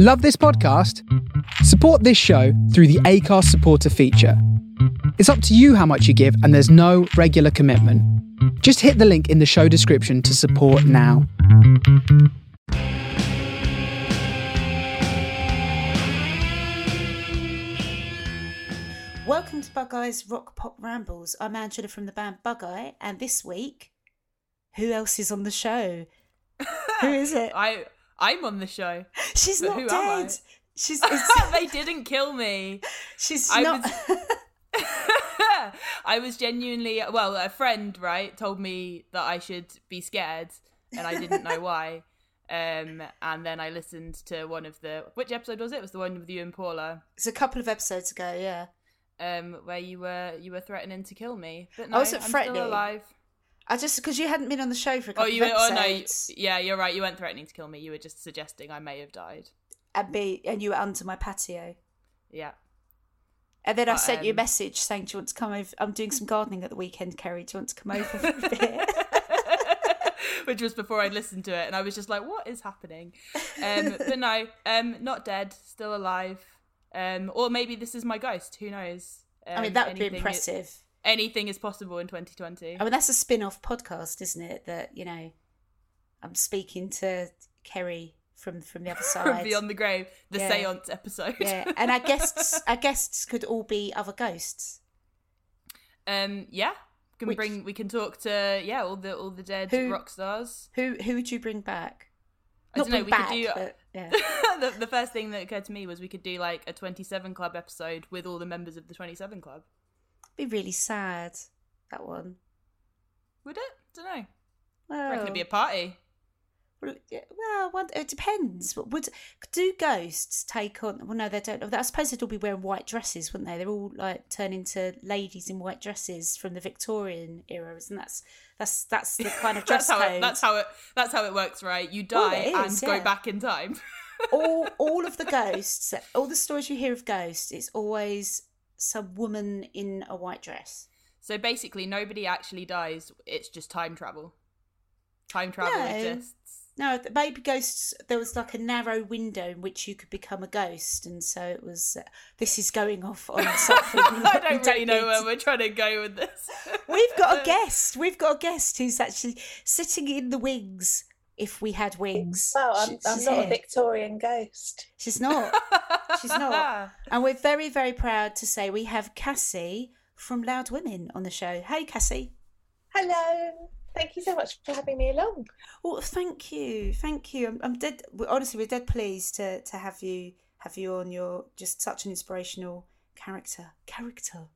Love this podcast? Support this show through the Acast supporter feature. It's up to you how much you give, and there's no regular commitment. Just hit the link in the show description to support now. Welcome to Bug Eye's Rock Pop Rambles. I'm Angela from the band Bug Eye, and this week, who else is on the show? Who is it? I I'm on the show. She's but not dead. She's they didn't kill me. she's I not. I was genuinely well. A friend, right, told me that I should be scared, and I didn't know why. Um, and then I listened to one of the which episode was it? It was the one with you and Paula, it's a couple of episodes ago. Yeah, um, where you were you were threatening to kill me. But no, I wasn't I'm threatening. still alive. I just because you hadn't been on the show for a Oh, couple you of oh no, you- yeah, you're right. You weren't threatening to kill me. You were just suggesting I may have died. and be and you were under my patio. Yeah. And then I But, sent you a um, message saying, "Do you want to come over? I'm doing some gardening at the weekend, Kerry. Do you want to come over for a bit?" which was before I listened to it, and I was just like, "What is happening?" Um, but no, um, not dead, still alive. Um, or maybe this is my ghost. Who knows? Um, I mean, that would be i- impressive. Anything is possible in 2020. I mean, that's a spin-off podcast, isn't it? That you know, I'm speaking to Kerry from from the other side. Beyond the Grave, the Yeah. Seance episode. yeah, and our guests, our guests could all be other ghosts. um, yeah, can Which- bring. We can talk to yeah all the all the dead Who- rock stars. Who who would you bring back? I don't know. We back, could do. but yeah. the, the first thing that occurred to me was we could do like a 27 Club episode with all the members of the 27 Club. Be really sad. That one. Would it? Don't know. I Well, reckon it'd be a party. Well, yeah, well, it depends. What Would do ghosts take on? Well, no, they don't. I suppose they'd all be wearing white dresses, wouldn't they? They're all like turn into ladies in white dresses from the Victorian era, isn't that's that's that's the kind of dress that's how code. it, that's how it that's how it works, right? You Well, die and is, go back in time. all all of the ghosts, all the stories you hear of ghosts, it's always some woman in a white dress. so basically, nobody actually dies. It's just time travel. Time travel No. exists. No, the baby ghosts. There was like a narrow window in which you could become a ghost, and so it was. Uh, this is going off on something. I don't really know where we're trying to go with this. We've got a guest. We've got a guest who's actually sitting in the wings. If we had wings, Well, I'm, She- I'm not here. a Victorian ghost. She's not, She's not. and we're very, very proud to say we have Cassie from Loud Women on the show. Hey, Cassie. Hello. Thank you so much for having me along. Well, thank you, thank you. I'm, I'm dead. honestly, we're dead pleased to to have you have you on. You're just such an inspirational character. Character,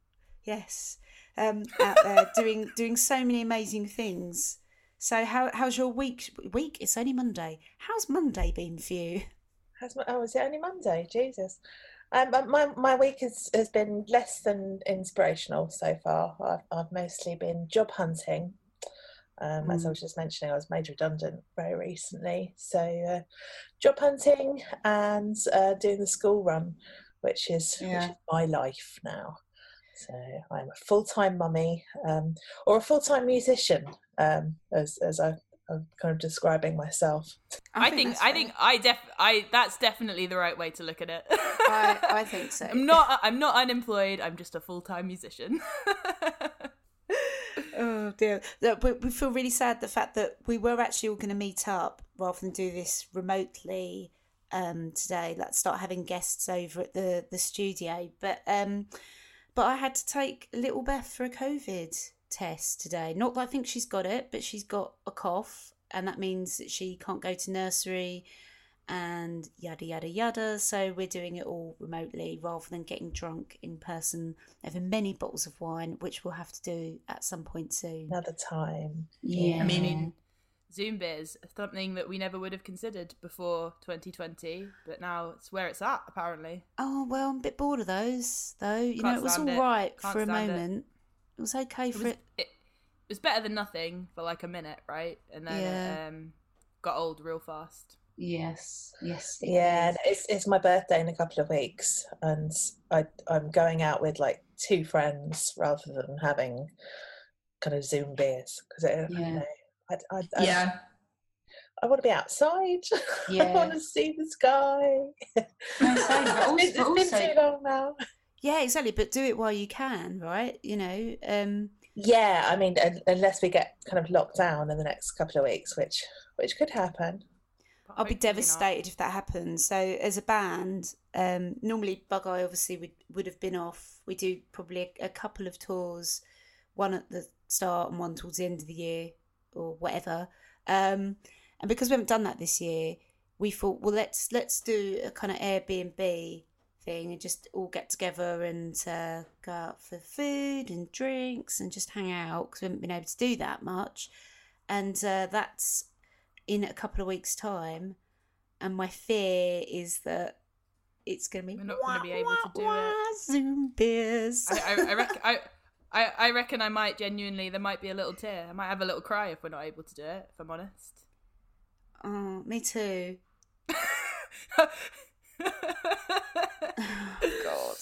yes. Um, out there doing doing so many amazing things. So, how how's your week? Week? It's only Monday. How's Monday been for you? How's my, oh, is it only Monday? Jesus. Um, my my week has, has been less than inspirational so far. I've, I've mostly been job hunting. Um, As I Mm. was just mentioning, I was made redundant very recently. So, uh, job hunting and uh, doing the school run, which is, which is my life now. So, I'm a full time mummy um, or a full time musician, um, as, as I, I'm kind of describing myself. I think that's I fair. think I def I that's definitely the right way to look at it. I, I think so. I'm not I'm not unemployed. I'm just a full time musician. Oh dear. Look, we, we feel really sad the fact that we were actually all going to meet up rather than do this remotely um, today. Let's start having guests over at the, the studio. But um, but I had to take little Beth for a COVID test today. Not that I think she's got it, but she's got a cough, and that means that she can't go to nursery and yada yada yada. So we're doing it all remotely rather than getting drunk in person over many bottles of wine, which we'll have to do at some point soon. Another time. Yeah. I mean, Zoom beers, something that we never would have considered before 2020, but now it's where it's at apparently. Oh well, I'm a bit bored of those though. You know, Can't it was all stand right it. Can't for a stand it. moment. It. was okay It for was, it. it, it was better than nothing for like a minute, right? And then Yeah. it um, got old real fast. Yes, yes. it Yeah, is. it's it's my birthday in a couple of weeks, and I I'm going out with like two friends rather than having kind of Zoom beers because Yeah. you I, I, I, Yeah. I want to be outside. Yeah. I want to see the sky. No, same, but also- it's but been also- too long now. Yeah, exactly. But do it while you can, right? You know, um, Yeah, I mean, unless we get kind of locked down in the next couple of weeks, which which could happen. I'll be hopefully not. devastated if that happens. So, as a band, um, normally Bug Eye obviously would, would have been off. We do probably a, a couple of tours, one at the start and one towards the end of the year or whatever. Um, and because we haven't done that this year, we thought, well, let's let's do a kind of Airbnb thing and just all get together and uh, go out for food and drinks and just hang out because we haven't been able to do that much. And uh, that's in a couple of weeks' time, and my fear is that it's going to be We're not gonna be able to do it. it. Zoom beers. I, I, I, reckon, I, I, I reckon I might genuinely. There might be a little tear. I might have a little cry if we're not able to do it. If I'm honest. oh, me too. God.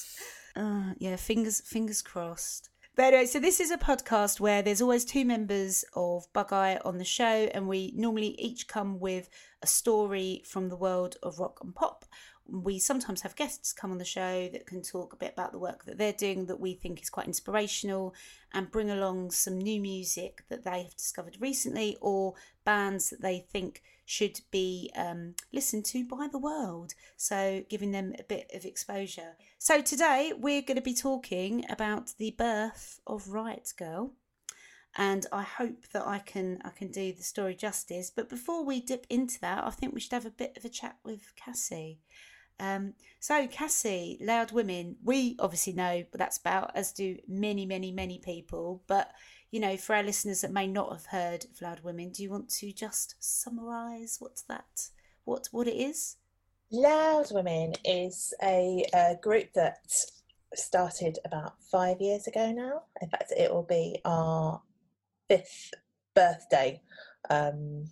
Uh, yeah, fingers fingers crossed. But anyway, so this is a podcast where there's always two members of Bug Eye on the show, and we normally each come with a story from the world of rock and pop. We sometimes have guests come on the show that can talk a bit about the work that they're doing that we think is quite inspirational and bring along some new music that they have discovered recently or bands that they think should be um, listened to by the world. So, giving them a bit of exposure. So, today we're going to be talking about the birth of Riot Grrrl. And I hope that I can I can do the story justice. But before we dip into that, I think we should have a bit of a chat with Cassie. Um, so Cassie, Loud Women, we obviously know what that's about, as do many, many, many people. But you know, for our listeners that may not have heard Loud Women, do you want to just summarise what's that? What what it is? Loud Women is a, uh group that started about five years ago now. In fact, it will be our fifth birthday um,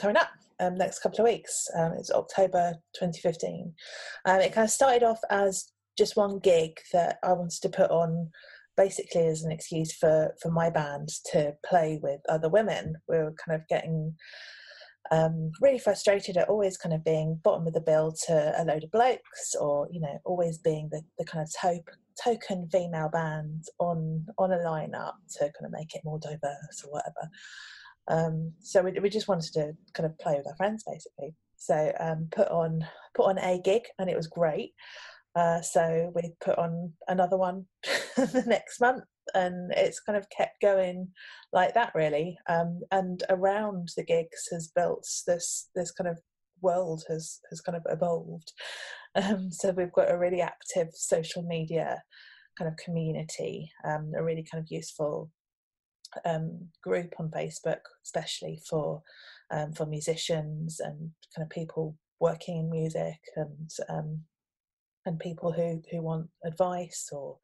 coming up um, next couple of weeks. Um, it's October 2015. Um, it kind of started off as just one gig that I wanted to put on basically as an excuse for, for my band to play with other women. We were kind of getting um, really frustrated at always kind of being bottom of the bill to a load of blokes, or you know, always being the, the kind of to- token female band on on a lineup to kind of make it more diverse or whatever. Um, so we, we just wanted to kind of play with our friends basically. So um, put on put on a gig and it was great. Uh, so we put on another one the next month, and it's kind of kept going like that really. Um, and around the gigs has built this this kind of world has has kind of evolved. Um, so we've got a really active social media kind of community, um, a really kind of useful um, group on Facebook, especially for um, for musicians and kind of people working in music and um, and people who who want advice or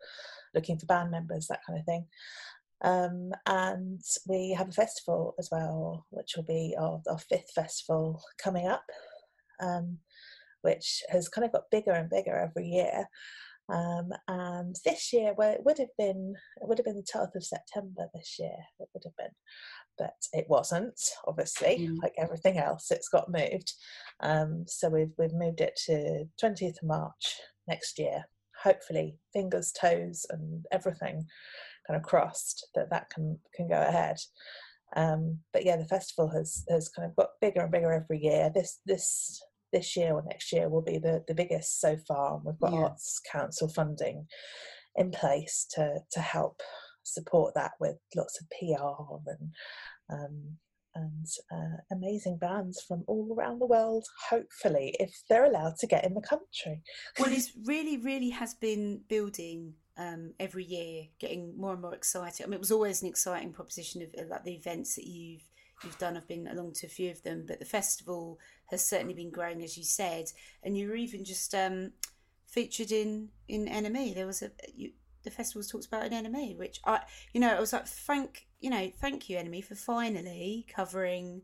looking for band members, that kind of thing. Um, and we have a festival as well, which will be our, our fifth festival coming up, um, which has kind of got bigger and bigger every year. Um, and this year, well, it would have been it would have been the 12th of September this year. It would have been, but it wasn't. Obviously, Mm. like everything else, it's got moved. Um, so we've we've moved it to 20th of March next year. Hopefully, fingers, toes, and everything kind of crossed that that can can go ahead. Um, but yeah, the festival has has kind of got bigger and bigger every year. This this this year or next year will be the the biggest so far. And we've got Yeah. Arts Council funding in place to to help support that with lots of PR and um, and uh, amazing bands from all around the world. Hopefully, if they're allowed to get in the country. Well, it's really, really has been building um, every year, getting more and more exciting. I mean, it was always an exciting proposition of, of like the events that you've you've done. I've been along to a few of them, but the festival has certainly been growing, as you said. And you were even just um, featured in in NME. There was a you, the festival talks about an NME, which I, you know, I was like, thank you know, thank you NME for finally covering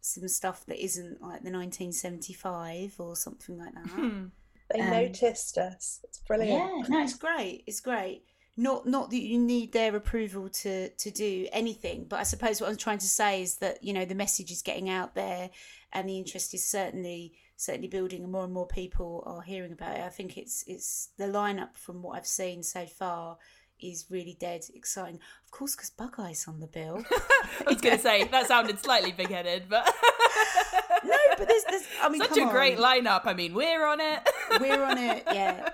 some stuff that isn't like the 1975 or something like that. Hmm. They Um, noticed us. It's brilliant. Yeah, no, It's it's great. It's great. not not that you need their approval to to do anything but i suppose what i'm trying to say is that you know the message is getting out there and the interest is certainly certainly building and more and more people are hearing about it i think it's it's the lineup from what i've seen so far is really dead exciting of course because bug eyes on the bill I was going to say that sounded slightly big-headed, but no but there's, there's i mean such a great on. lineup. I mean, we're on it. we're on it yeah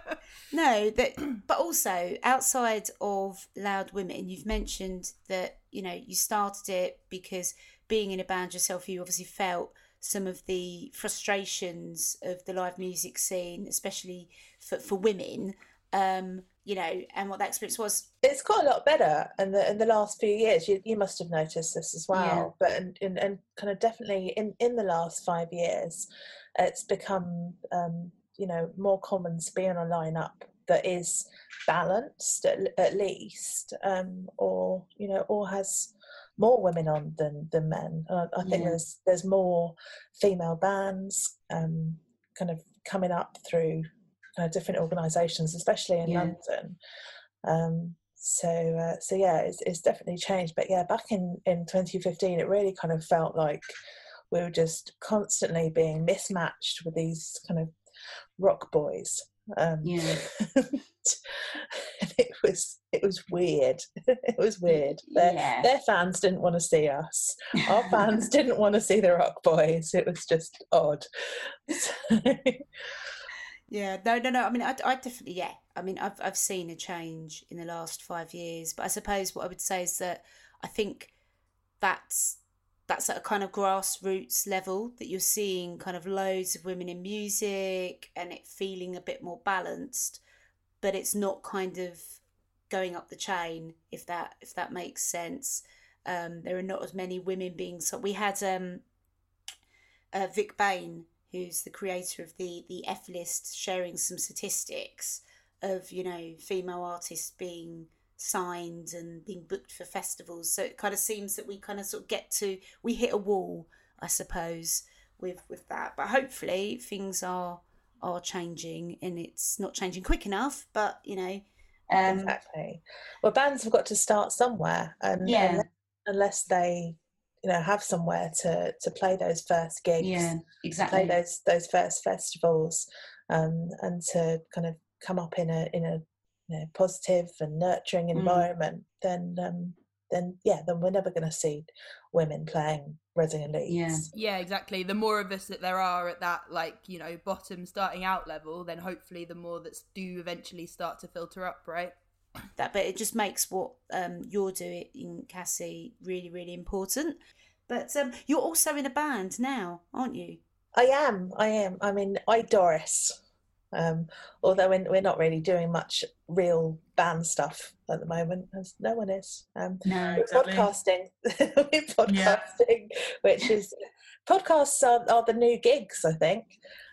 no that but also outside of loud women you've mentioned that you know you started it because being in a band yourself you obviously felt some of the frustrations of the live music scene especially for, for women um you know and what that experience was It's got a lot better in the in the last few years. You you must have noticed this as well. Yeah. But and, and, and kind of definitely in, in the last five years, it's become um, you know more common to be on a lineup that is balanced at, at least, um, or you know, or has more women on than than men. Uh, I think Yeah. there's there's more female bands um, kind of coming up through kind of different organisations, especially in Yeah. London. Um, so uh, so yeah, it's, it's definitely changed. But yeah, back in in 2015, it really kind of felt like we were just constantly being mismatched with these kind of rock boys. Um, Yeah. it was it was weird. it was weird. Their, Yeah. their fans didn't want to see us. Our fans didn't want to see the rock boys. It was just odd. Yeah, no, no, no. I mean, I, I definitely, yeah. I mean, I've I've seen a change in the last five years, but I suppose what I would say is that I think that's that's at a kind of grassroots level that you're seeing kind of loads of women in music and it feeling a bit more balanced, but it's not kind of going up the chain if that if that makes sense. Um, there are not as many women being so. We had um, uh, Vick Bain, who's the creator of the the F list, sharing some statistics of you know female artists being signed and being booked for festivals. So it kind of seems that we kind of sort of get to we hit a wall, I suppose, with with that. But hopefully things are are changing and it's not changing quick enough. But you know, um, exactly. Well, bands have got to start somewhere, and Yeah. unless, unless they, you know, have somewhere to to play those first gigs, Yeah, exactly play those those first festivals, um, and to kind of come up in a in a you know, positive and nurturing Mm. environment, then um, then yeah, then we're never going to see women playing Reading Leeds. Yeah. Yeah, exactly. The more of us that there are at that, like, you know, bottom starting out level, then hopefully the more that do eventually start to filter up, right? that but it just makes what um you're doing cassie really really important but um you're also in a band now aren't you I am. I am. I mean, I Doris. Um, although we're, we're not really doing much real band stuff at the moment, as no one is. Um, No, we're exactly. podcasting. we're podcasting, which is podcasts are, are the new gigs. I think.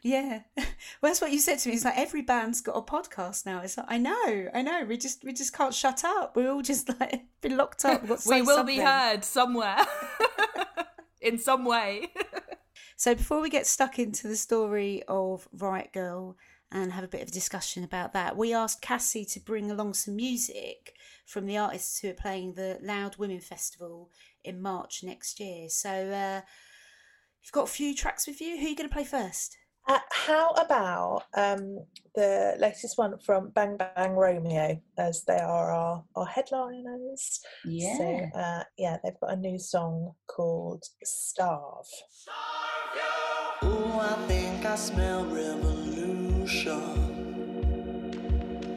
yeah well that's what you said to me it's like every band's got a podcast now it's like i know i know we just we just can't shut up we're all just like been locked up We've got to we will be heard somewhere. In some way. So before we get stuck into the story of Riot Grrrl and have a bit of a discussion about that, we asked Cassie to bring along some music from the artists who are playing the Loud Women Festival in March next year. So uh, you've got a few tracks with you. Who are you going to play first? Uh, how about um, the latest one from Bang Bang Romeo, as they are our, our headliners? Yeah. So uh, yeah, they've got a new song called Starve. Ooh, I think I smell revolution.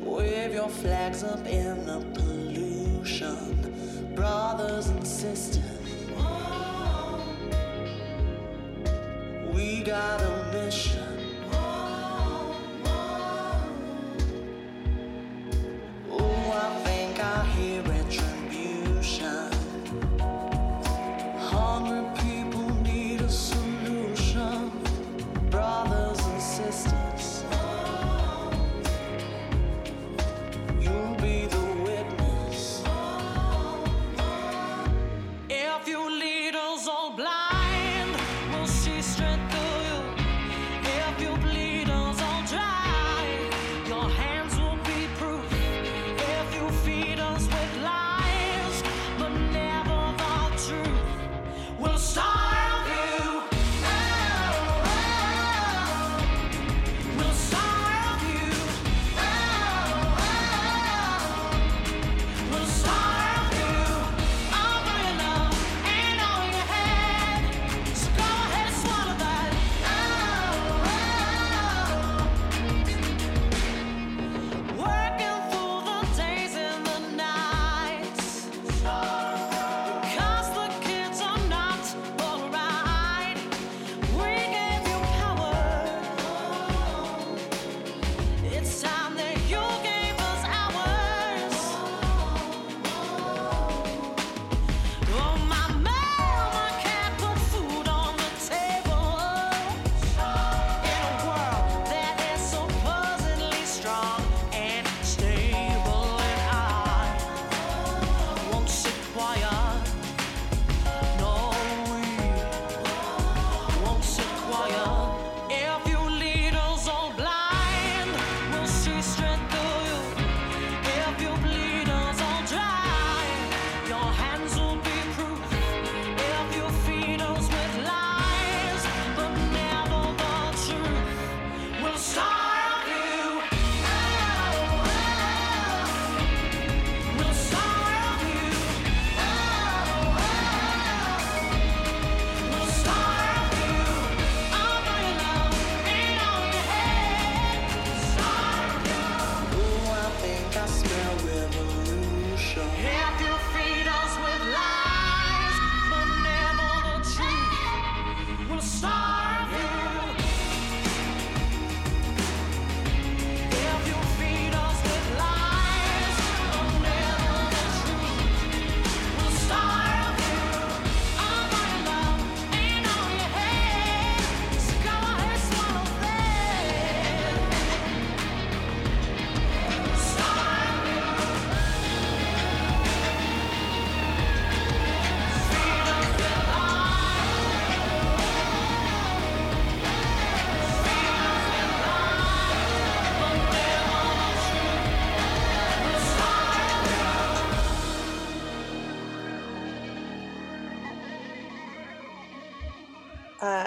Wave your flags up in the pollution, brothers and sisters. We got a mission.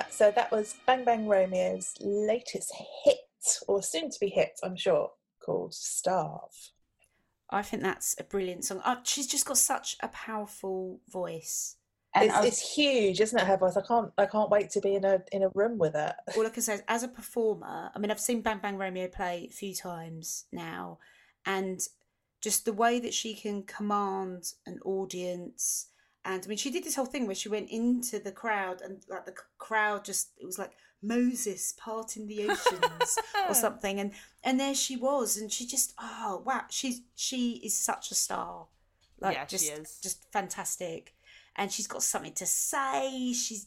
So that was Bang Bang Romeo's latest hit, or soon to be hit, I'm sure, called Starve. I think that's a brilliant song. Uh, she's just got such a powerful voice. And It's, was- it's huge, isn't it? Her voice. I can't. I can't wait to be in a in a room with it. All I can say is, as a performer, I mean, I've seen Bang Bang Romeo play a few times now, and just the way that she can command an audience. And I mean, she did this whole thing where she went into the crowd, and like the crowd just, it was like Moses parting the oceans or something, and and there she was, and she just, oh wow, she's she is such a star, like Yeah, she just is. just fantastic, and she's got something to say. She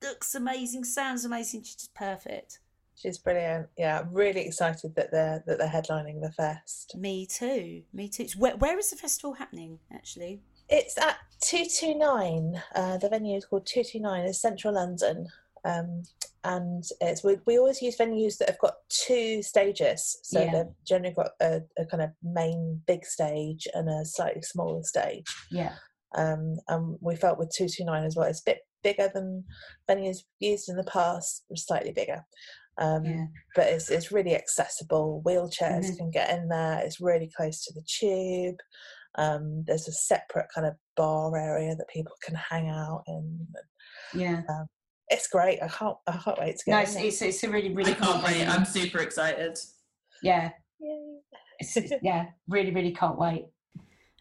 looks amazing, sounds amazing. She's just perfect. She's brilliant. Yeah, I'm really excited that they're that they're headlining the fest. Me too. Me too. Where, where is the festival happening? Actually, It's at two two nine. Uh, the venue is called two two nine. It's central London, um, and it's we, we always use venues that have got two stages. So Yeah. they've generally got a, a kind of main big stage and a slightly smaller stage. yeah, um, and we felt with 229 as well it's a bit bigger than venues used in the past slightly bigger um, yeah. but it's, it's really accessible wheelchairs Mhm. can get in there it's really close to the tube um, there's a separate kind of bar area that people can hang out in Yeah. it's great i can't i can't wait to get No, it's, it's, it's a really, really I can't wait. I'm super excited. Yeah. Yay. Yeah. Really, really can't wait.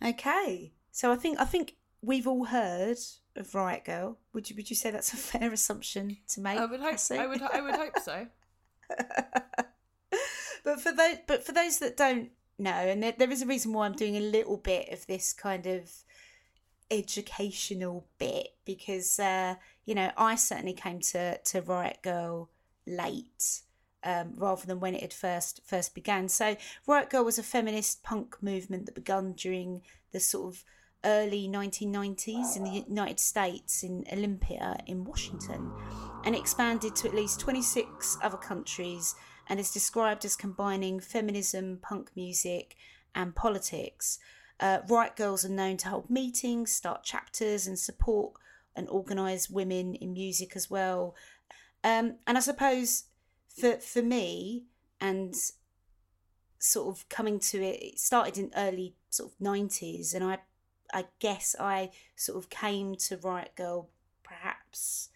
okay. So I think I think we've all heard of Riot Grrrl. Would you would you say that's a fair assumption to make? I would hope. Cassie? I would. I would hope so. but for those but for those that don't know, and there, there is a reason why I'm doing a little bit of this kind of educational bit because uh, you know I certainly came to to Riot Grrrl late. Um, rather than when it had first first began. So Riot Grrrl was a feminist punk movement that began during the sort of early 1990s in the United States in Olympia in Washington and expanded to at least 26 other countries and is described as combining feminism, punk music, and politics. Uh, Riot Grrrls are known to hold meetings, start chapters, and support and organise women in music as well. Um, and I suppose for for me and sort of coming to it, it started in early sort of nineties, and I I guess I sort of came to Riot Grrrl perhaps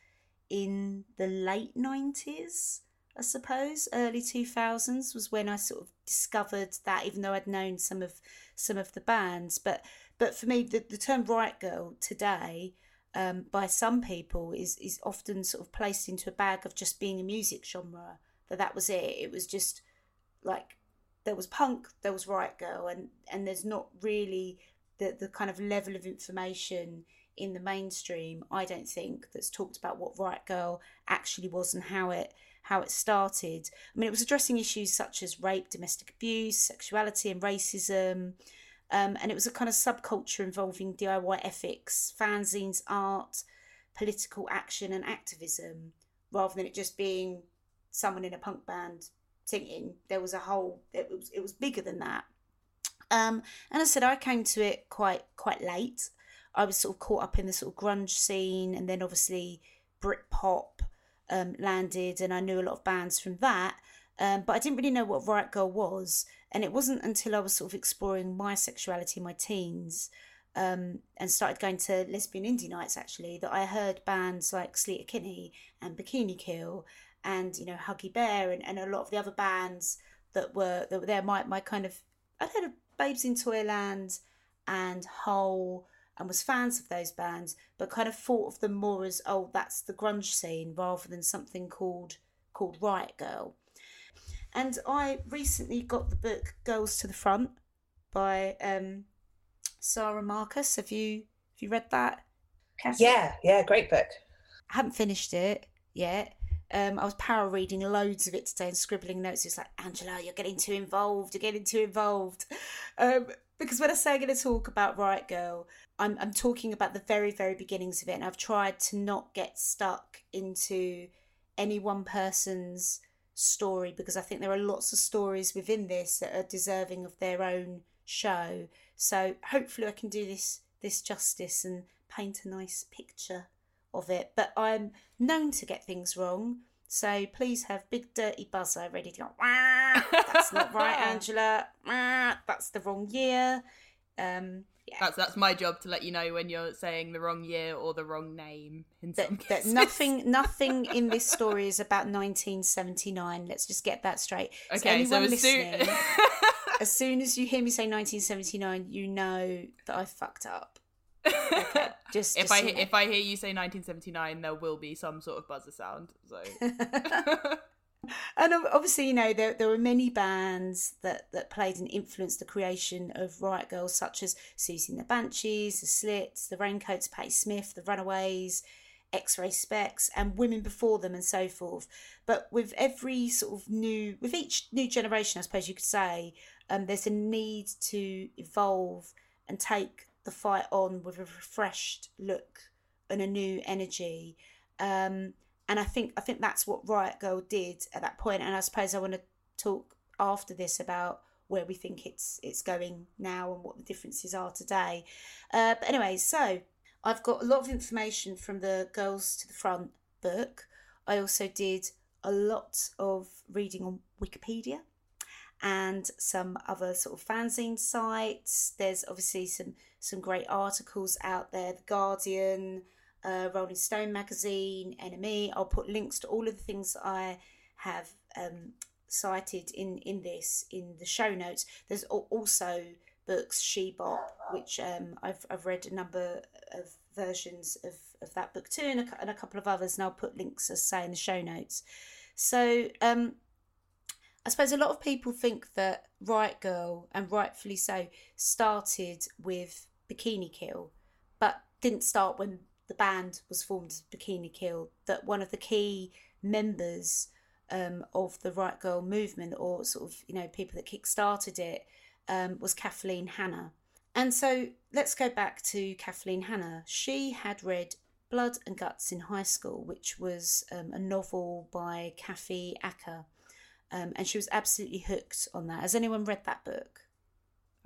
in the late nineties. I suppose early two thousands was when I sort of discovered that, even though I'd known some of some of the bands, but but for me, the, the term Riot Grrrl today, um, by some people, is is often sort of placed into a bag of just being a music genre. That that was it. It was just like there was punk, there was Riot Grrrl, and and there's not really the the kind of level of information in the mainstream. I don't think that's talked about what Riot Grrrl actually was and how it how it started. I mean, it was addressing issues such as rape, domestic abuse, sexuality, and racism. Um, and it was a kind of subculture involving DIY ethics, fanzines, art, political action, and activism, rather than it just being someone in a punk band singing. There was a whole. It was it was bigger than that. Um, and I said, I came to it quite quite late. I was sort of caught up in the sort of grunge scene, and then obviously Britpop um, landed, and I knew a lot of bands from that. Um, but I didn't really know what Riot Grrrl was, and it wasn't until I was sort of exploring my sexuality in my teens um, and started going to lesbian indie nights actually that I heard bands like Sleater Kinney and Bikini Kill and you know Huggy Bear and, and a lot of the other bands that were that were there. My my kind of I'd heard of Babes in Toyland and Hole and was fans of those bands, but kind of thought of them more as oh that's the grunge scene rather than something called called Riot Grrrl. And I recently got the book Girls to the Front by um, Sara Marcus. Have you have you read that? Cassie? yeah yeah great book I haven't finished it yet. Um, I was power reading loads of it today and scribbling notes. It's like, Angela, you're getting too involved. You're getting too involved. Um, because when I say I'm going to talk about Riot Grrrl, I'm, I'm talking about the very, very beginnings of it. And I've tried to not get stuck into any one person's story because I think there are lots of stories within this that are deserving of their own show. So hopefully I can do this this justice and paint a nice picture of it, but I'm known to get things wrong. So please have big dirty buzzer ready to go. "Wah, That's not right, Angela. Wah, That's the wrong year. Um, yeah, That's that's my job to let you know when you're saying the wrong year or the wrong name in some that, that nothing nothing in this story is about 1979. Let's just get that straight. Okay, so, anyone as soon as soon as you hear me say 1979, you know that I fucked up. Okay, just, if just I he- you know. if I hear you say 1979, there will be some sort of buzzer sound. So and obviously, you know, there there were many bands that that played and influenced the creation of Riot Grrrls, such as Siouxsie and the Banshees, the Slits, the Raincoats, Patti Smith, the Runaways, X-Ray Spex, and women before them, and so forth. But with every sort of new, with each new generation, I suppose you could say, um, there's a need to evolve and take the fight on with a refreshed look and a new energy. Um, and I think I think that's what Riot Grrrl did at that point. And I suppose I want to talk after this about where we think it's it's going now and what the differences are today. Uh, but anyway, so I've got a lot of information from the Girls to the Front book. I also did a lot of reading on Wikipedia and some other sort of fanzine sites. There's obviously some some great articles out there. The Guardian, uh, Rolling Stone magazine, NME. I'll put links to all of the things I have um, cited in in this in the show notes. There's also books Shebop, which um, I've I've read a number of versions of, of that book too, and a, and a couple of others, and I'll put links as say in the show notes. So um, I suppose a lot of people think that Right Girl, and rightfully so, started with Bikini Kill, but didn't start when the band was formed Bikini Kill. That one of the key members um, of the Riot Grrrl movement, or sort of you know people that kick-started it, um, was Kathleen Hanna. And so let's go back to Kathleen Hanna. She had read Blood and Guts in high school, which was um, a novel by Kathy Acker. Um, and she was absolutely hooked on that. Has anyone read that book?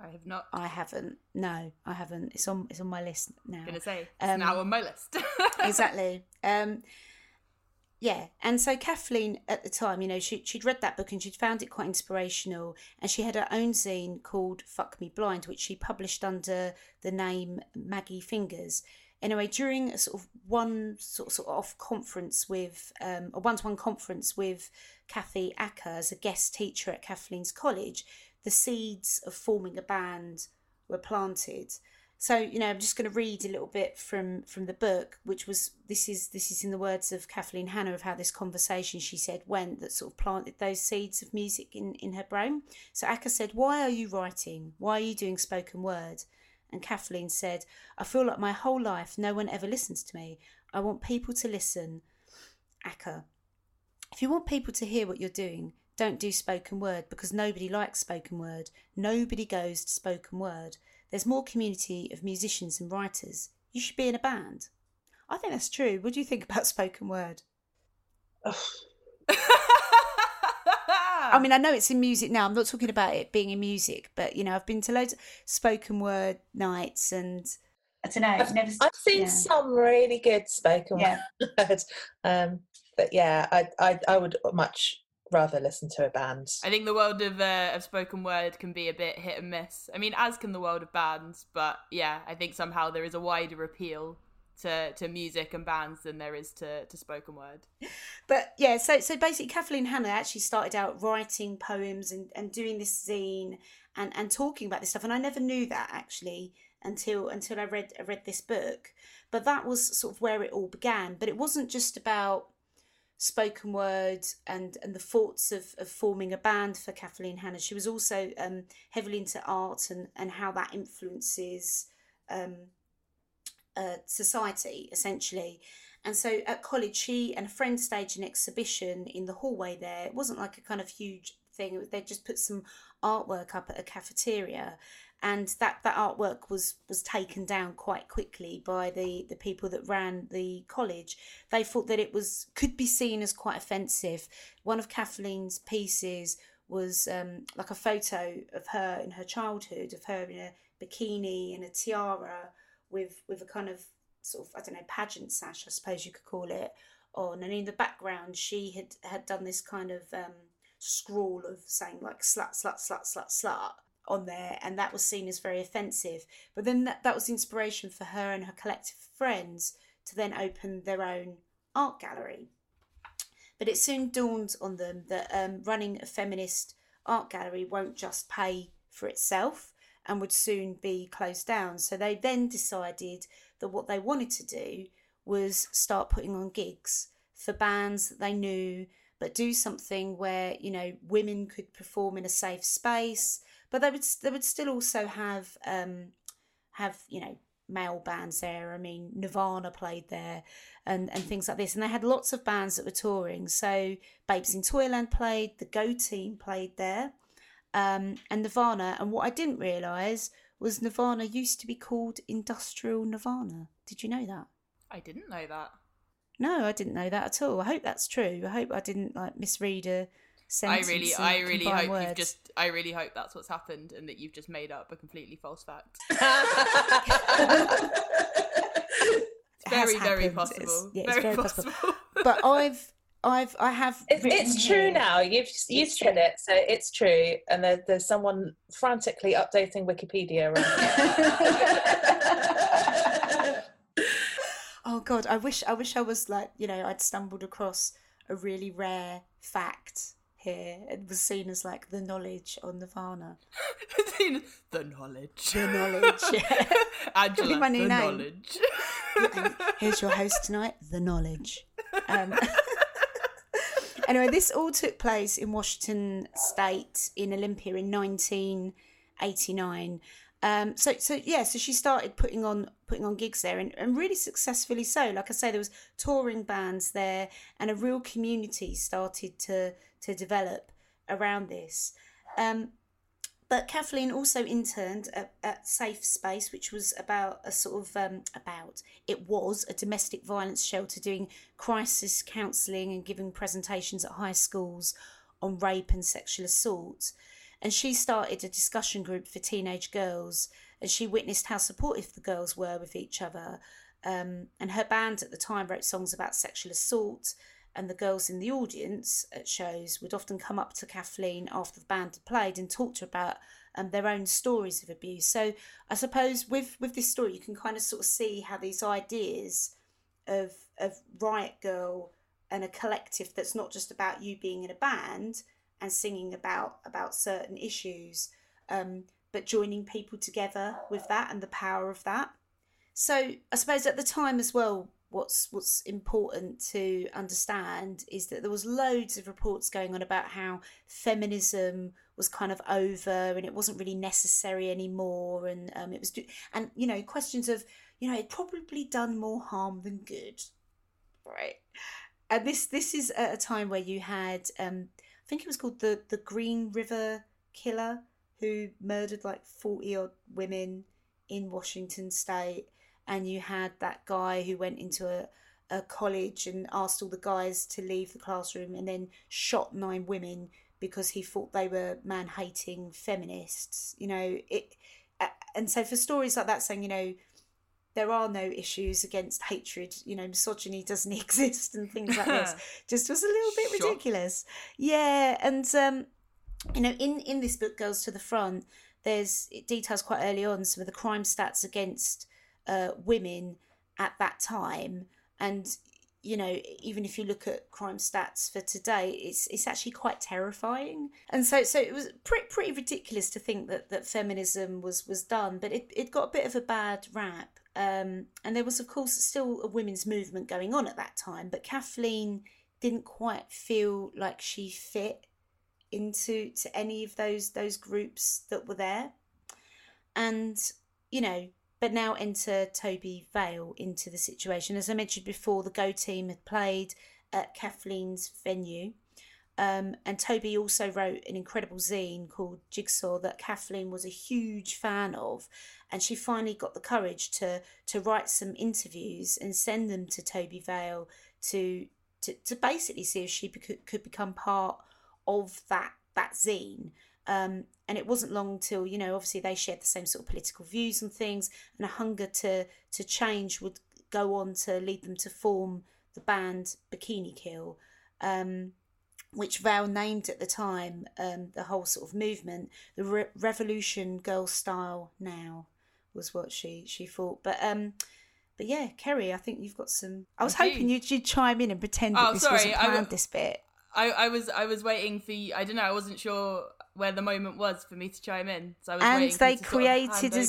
I have not. I haven't. No, I haven't. It's on. It's on my list now. gonna say it's Um, now on my list. exactly. Um, yeah, and so Kathleen at the time, you know, she she'd read that book and she'd found it quite inspirational, and she had her own zine called "Fuck Me Blind," which she published under the name Maggie Fingers. Anyway, during a sort of one sort of, sort of off conference with um, a one to one conference with Kathy Acker as a guest teacher at Kathleen's college, the seeds of forming a band were planted. So you know, I'm just going to read a little bit from from the book, which was this is this is in the words of Kathleen Hanna of how this conversation she said went that sort of planted those seeds of music in in her brain. So Acker said, "Why are you writing? Why are you doing spoken word?" And Kathleen said, "I feel like my whole life no one ever listens to me. I want people to listen." Acker, if you want people to hear what you're doing, don't do spoken word because nobody likes spoken word. Nobody goes to spoken word. There's more community of musicians and writers. You should be in a band. I think that's true. What do you think about spoken word? I mean, I know it's in music now. I'm not talking about it being in music, but you know, I've been to loads of spoken word nights and I don't know. I've, never, I've seen yeah. some really good spoken Yeah. word, um, but yeah, I, I I would much rather listen to a band. I think the world of uh, of spoken word can be a bit hit and miss. I mean, as can the world of bands, but yeah, I think somehow there is a wider appeal to to music and bands than there is to to spoken word. but yeah, so so basically, Kathleen Hanna actually started out writing poems and, and doing this zine and, and talking about this stuff, and I never knew that actually until until I read I read this book. But that was sort of where it all began. But it wasn't just about spoken word and and the thoughts of, of forming a band for Kathleen Hanna. She was also um, heavily into art and and how that influences. Um, uh, society essentially and so at college she and a friend staged an exhibition in the hallway there it wasn't like a kind of huge thing they just put some artwork up at a cafeteria and that that artwork was was taken down quite quickly by the the people that ran the college. They thought that it was could be seen as quite offensive. One of kathleen's pieces was um, like a photo of her in her childhood of her in a bikini and a tiara with with a kind of sort of I don't know pageant sash, I suppose you could call it, on, and in the background she had had done this kind of um, scrawl of saying like slut, slut, slut, slut, slut on there, and that was seen as very offensive. But then that, that was inspiration for her and her collective friends to then open their own art gallery. But it soon dawned on them that um, running a feminist art gallery won't just pay for itself and would soon be closed down. So they then decided that what they wanted to do was start putting on gigs for bands that they knew, but do something where you know women could perform in a safe space, but they would they would still also have um, have you know male bands there. I mean, Nirvana played there, and and things like this. And they had lots of bands that were touring. So Babes in Toyland played, the Go Team played there, um, and Nirvana. And what I didn't realise was Nirvana used to be called Industrial Nirvana. Did you know that? I didn't know that. No, I didn't know that at all. I hope that's true. I hope I didn't like misread a I sentence. really, I really hope words. you've just, I really hope that's what's happened and that you've just made up a completely false fact. It has Very, very possible. It's- yeah, it's very, very possible. possible. But I've, I've, I have. It's, it's true here- now. You've you've It's said true. it, so it's true. And there, there's someone frantically updating Wikipedia. Right Oh God, I wish, I wish I was like, you know, I'd stumbled across a really rare fact here. It was seen as like the knowledge on Nirvana. the knowledge. The knowledge. Yeah. Angela, my new the name. knowledge. And here's your host tonight, the knowledge. Um, anyway, this all took place in Washington State in Olympia in 1989. Um, so, so yeah, so she started putting on putting on gigs there, and, and really successfully so. Like I say, there was touring bands there, and a real community started to to develop around this. Um, but Kathleen also interned at, at Safe Space, which was about a sort of um, about it was a domestic violence shelter doing crisis counselling and giving presentations at high schools on rape and sexual assault. And she started a discussion group for teenage girls, and she witnessed how supportive the girls were with each other. Um, and her band at the time wrote songs about sexual assault, and the girls in the audience at shows would often come up to Kathleen after the band had played and talk to her about um, their own stories of abuse. So I suppose with with this story, you can kind of sort of see how these ideas of of Riot Grrrl and a collective that's not just about you being in a band and singing about about certain issues, um, but joining people together with that and the power of that. So I suppose at the time as well, what's what's important to understand is that there was loads of reports going on about how feminism was kind of over and it wasn't really necessary anymore, and um, it was and you know questions of you know it probably done more harm than good, right? And this this is at a time where you had um, I think it was called the the Green River Killer who murdered like forty odd women in Washington State and you had that guy who went into a, a college and asked all the guys to leave the classroom and then shot nine women because he thought they were man hating feminists you know it and so for stories like that saying you know there are no issues against hatred you know misogyny doesn't exist and things like this just was a little bit Sure. ridiculous yeah and um you know in in this book girls to the front there's it details quite early on some of the crime stats against uh, women at that time. And you know even if you look at crime stats for today it's it's actually quite terrifying. And so so it was pretty pretty ridiculous to think that that feminism was was done but it, it got a bit of a bad rap. Um, and there was of course still a women's movement going on at that time but kathleen didn't quite feel like she fit into to any of those those groups that were there and you know but now enter Tobi Vail into the situation. As I mentioned before, the Go team had played at Kathleen's venue. Um, and Tobi also wrote an incredible zine called Jigsaw that Kathleen was a huge fan of. And she finally got the courage to, to write some interviews and send them to Tobi Vail to, to, to basically see if she could, could become part of that, that zine. Um, and it wasn't long till you know obviously they shared the same sort of political views and things and a hunger to to change would go on to lead them to form the band Bikini Kill, um, which Vail named at the time um, the whole sort of movement, the Re- Revolution Girl Style Now was what she she thought. But um, but yeah, Kerry, I think you've got some. I was hoping you'd, you'd chime in and pretend Oh, that this sorry, wasn't I planned. this bit. I, I was I was waiting for you. I don't know. I wasn't sure where the moment was for me to chime in. So I was And they to sort of created a over to me.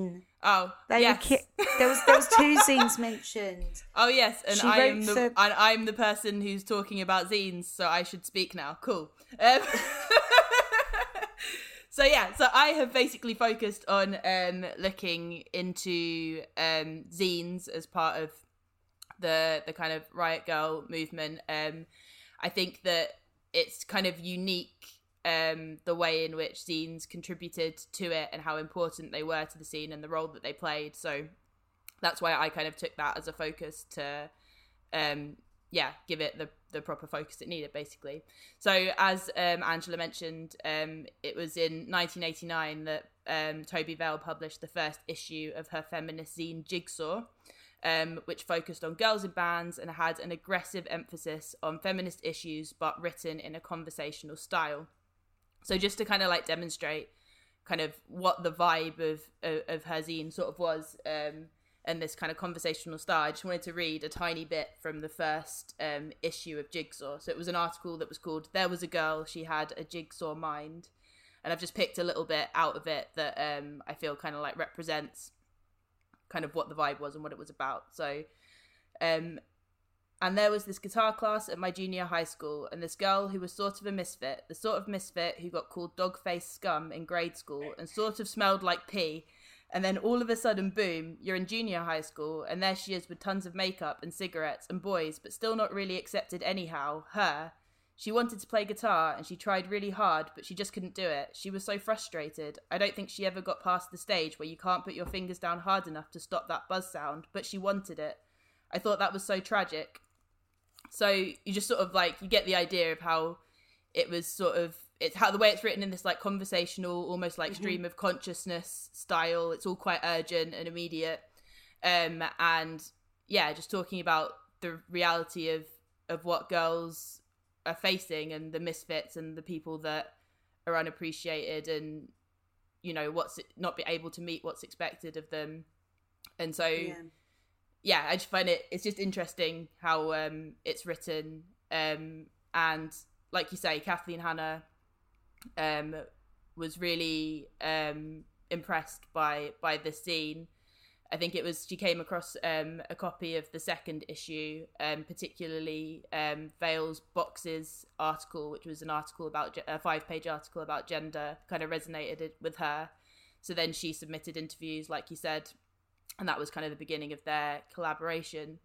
zine. Oh, They yes. ki- there was there was two zines mentioned. Oh yes, and She I am the and I'm the person who's talking about zines, so I should speak now. Cool. Um, so yeah, so I have basically focused on um, looking into um, zines as part of the the kind of riot grrrl movement. Um, I think that it's kind of unique um, the way in which zines contributed to it and how important they were to the scene and the role that they played. So that's why I kind of took that as a focus to, um, yeah, give it the the proper focus it needed, basically. So as um, Angela mentioned, um, it was in 1989 that um, Tobi Vail published the first issue of her feminist zine Jigsaw. Um, which focused on girls in bands and had an aggressive emphasis on feminist issues, but written in a conversational style. So just to kind of like demonstrate kind of what the vibe of of, of her zine sort of was um and this kind of conversational style i just wanted to read a tiny bit from the first um issue of jigsaw so it was an article that was called there was a girl she had a jigsaw mind and i've just picked a little bit out of it that um i feel kind of like represents kind of what the vibe was and what it was about so um and there was this guitar class at my junior high school, and this girl who was sort of a misfit, the sort of misfit who got called dog face scum in grade school and sort of smelled like pee. And then all of a sudden, boom, you're in junior high school, and there she is with tons of makeup and cigarettes and boys, but still not really accepted anyhow. Her. She wanted to play guitar and she tried really hard, but she just couldn't do it. She was so frustrated. I don't think she ever got past the stage where you can't put your fingers down hard enough to stop that buzz sound, but she wanted it. I thought that was so tragic. So you just sort of like you get the idea of how it was sort of it's how the way it's written in this like conversational, almost like stream of consciousness style. It's all quite urgent and immediate, um, and yeah, just talking about the reality of of what girls are facing and the misfits and the people that are unappreciated and you know what's not be able to meet what's expected of them, and so Yeah. yeah, I just find it it's just interesting how um it's written um and like you say Kathleen Hanna um was really um impressed by by the scene. I think it was she came across um a copy of the second issue um particularly um Vail's boxes article which was an article about a five page article about gender kind of resonated with her. So then she submitted interviews like you said and that was kind of the beginning of their collaboration.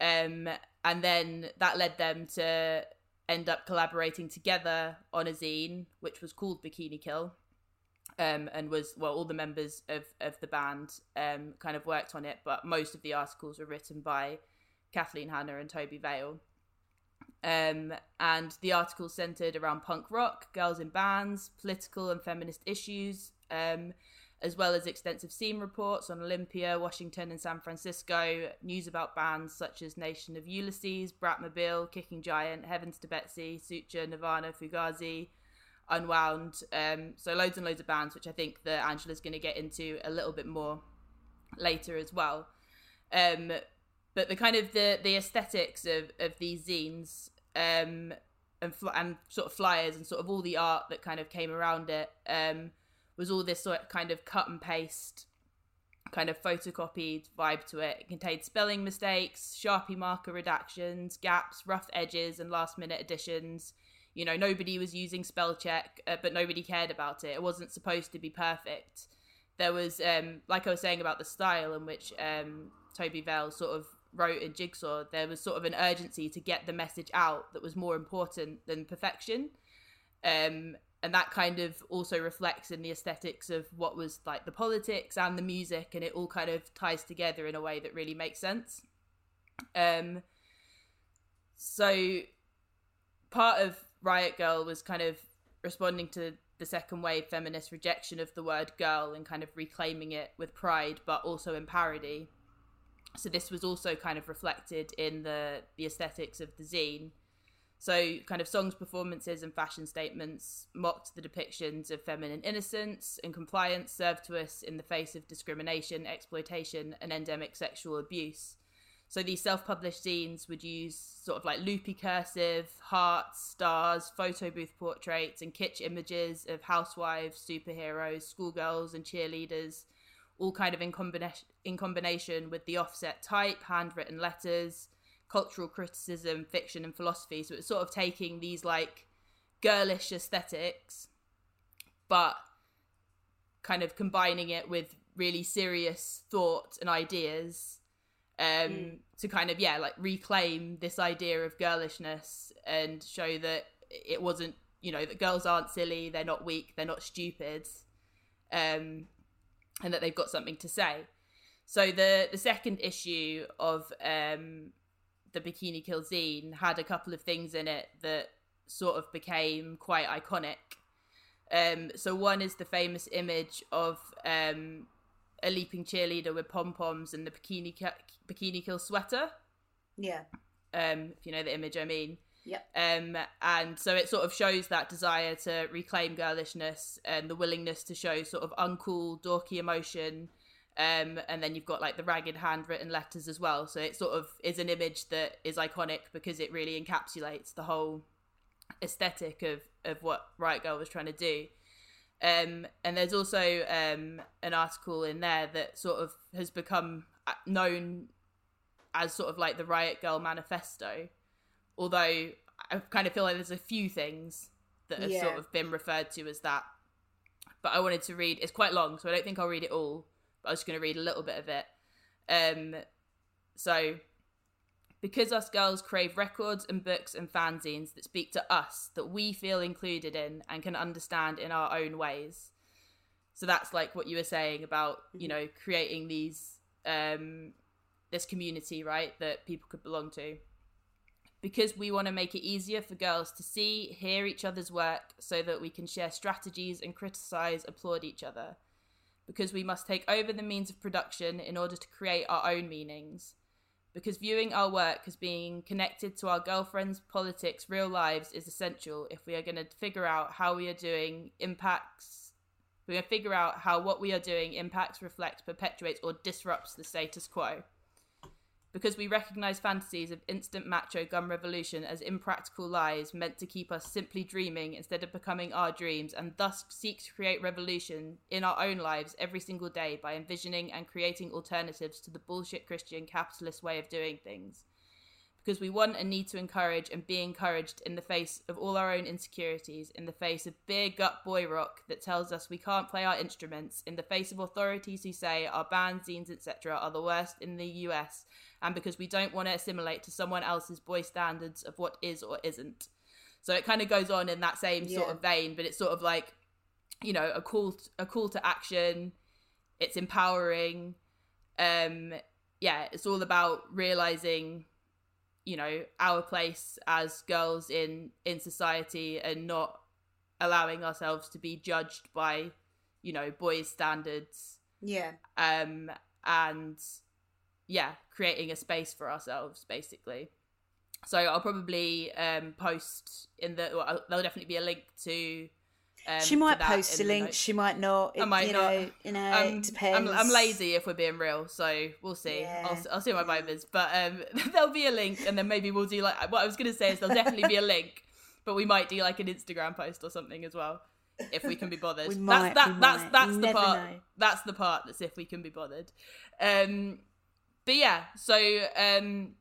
Um, and then that led them to end up collaborating together on a zine, which was called Bikini Kill, um, and was well, all the members of of the band um, kind of worked on it, but most of the articles were written by Kathleen Hanna and Tobi Vail. Um, and the articles centered around punk rock, girls in bands, political and feminist issues, um, as well as extensive scene reports on Olympia, Washington, and San Francisco, news about bands such as Nation of Ulysses, Bratmobile, Kicking Giant, Heavens to Betsy, Suture, Nirvana, Fugazi, Unwound. Um, so loads and loads of bands, which I think that Angela's going to get into a little bit more later as well. Um, but the kind of the the aesthetics of of these zines um, and fl- and sort of flyers and sort of all the art that kind of came around it um, was all this sort of kind of cut and paste kind of photocopied vibe to it. It contained spelling mistakes, Sharpie marker redactions, gaps, rough edges, and last minute additions. You know, nobody was using spell check, uh, but nobody cared about it. It wasn't supposed to be perfect. There was, um, like I was saying about the style in which um, Tobi Vail sort of wrote in Jigsaw, there was sort of an urgency to get the message out that was more important than perfection. Um, and that kind of also reflects in the aesthetics of what was like the politics and the music, and it all kind of ties together in a way that really makes sense. Um, so part of Riot Grrrl was kind of responding to the second wave feminist rejection of the word girl and kind of reclaiming it with pride, but also in parody. So this was also kind of reflected in the the aesthetics of the zine. So, kind of songs, performances, and fashion statements mocked the depictions of feminine innocence and compliance served to us in the face of discrimination, exploitation, and endemic sexual abuse. So, these self published zines would use sort of like loopy cursive, hearts, stars, photo booth portraits, and kitsch images of housewives, superheroes, schoolgirls, and cheerleaders, all kind of in, combina- in combination with the offset type, handwritten letters cultural criticism, fiction, and philosophy. So it's sort of taking these like girlish aesthetics, but kind of combining it with really serious thought and ideas um, mm. to kind of yeah like reclaim this idea of girlishness and show that it wasn't you know that girls aren't silly they're not weak they're not stupid um, and that they've got something to say so the the second issue of um, the Bikini Kill zine had a couple of things in it that sort of became quite iconic. Um, so one is the famous image of um, a leaping cheerleader with pom poms and the bikini bikini kill sweater. Yeah. Um, if you know the image, I mean. Yeah. Um, and so it sort of shows that desire to reclaim girlishness and the willingness to show sort of uncool, dorky emotion um, and then you've got like the ragged handwritten letters as well. So it sort of is an image that is iconic because it really encapsulates the whole aesthetic of, of what Riot Grrrl was trying to do. Um, and there's also um, an article in there that sort of has become uh, known as sort of like the Riot Grrrl manifesto. Although I kind of feel like there's a few things that have Yeah. sort of been referred to as that. But I wanted to read, it's quite long, so I don't think I'll read it all but I was just going to read a little bit of it. Um, so, because us girls crave records and books and fanzines that speak to us, that we feel included in and can understand in our own ways. So that's like what you were saying about you know creating these um, this community, right? That people could belong to. Because we want to make it easier for girls to see, hear each other's work, so that we can share strategies and criticize, applaud each other because we must take over the means of production in order to create our own meanings. Because viewing our work as being connected to our girlfriends' politics, real lives is essential if we are going to figure out how we are doing impacts. We're going to figure out how what we are doing impacts, reflects, perpetuates, or disrupts the status quo because we recognize fantasies of instant macho gun revolution as impractical lies meant to keep us simply dreaming instead of becoming our dreams and thus seek to create revolution in our own lives every single day by envisioning and creating alternatives to the bullshit christian capitalist way of doing things because we want and need to encourage and be encouraged in the face of all our own insecurities, in the face of beer gut boy rock that tells us we can't play our instruments, in the face of authorities who say our bands, zines, etc. are the worst in the US, and because we don't want to assimilate to someone else's boy standards of what is or isn't. So it kind of goes on in that same sort of vein, but it's sort of like, you know, a call a call to action. It's empowering. Um, yeah, it's all about realizing you know our place as girls in in society and not allowing ourselves to be judged by you know boys standards Yeah. um and yeah creating a space for ourselves basically so i'll probably um post in the well, there'll definitely be a link to um, she might post a link. She might not. I might you not. Know, you know, Um, it depends. I'm, I'm lazy if we're being real, so we'll see. Yeah. I'll, I'll see my vibers, but um, there'll be a link, and then maybe we'll do like what I was gonna say is there'll definitely be a link, but we might do like an Instagram post or something as well if we can be bothered. We that's that, that's might. that's You the part. know. That's the part that's if we can be bothered. Um, but yeah, so um,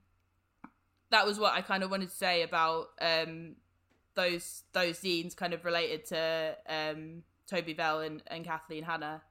that was what I kind of wanted to say about um those those zines kind of related to um Tobi Vail and, and Kathleen Hanna.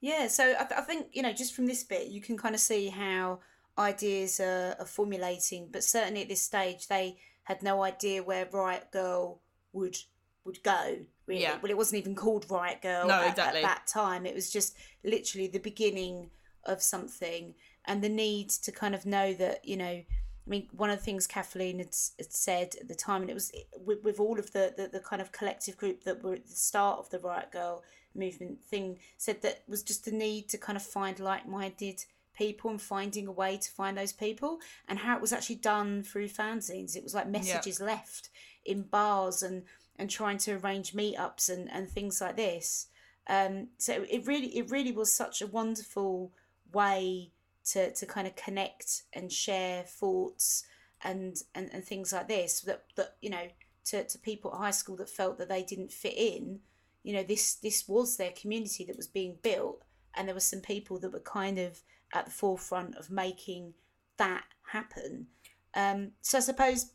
Yeah, so I, th- I think you know just from this bit you can kind of see how ideas are, are formulating, but certainly at this stage they had no idea where Riot Grrrl would would go. Really, Yeah. well, it wasn't even called Riot Grrrl No, at, exactly. at that time. It was just literally the beginning of something, and the need to kind of know that you know. I mean, one of the things Kathleen had, had said at the time, and it was with, with all of the, the, the kind of collective group that were at the start of the Riot Grrrl movement thing, said that was just the need to kind of find like minded people and finding a way to find those people and how it was actually done through fanzines. It was like messages left in bars and and trying to arrange meetups and and things like this. Um, so it really it really was such a wonderful way to to kind of connect and share thoughts and and, and things like this that that you know to, to people at high school that felt that they didn't fit in you know this this was their community that was being built. And there were some people that were kind of at the forefront of making that happen. Um so i suppose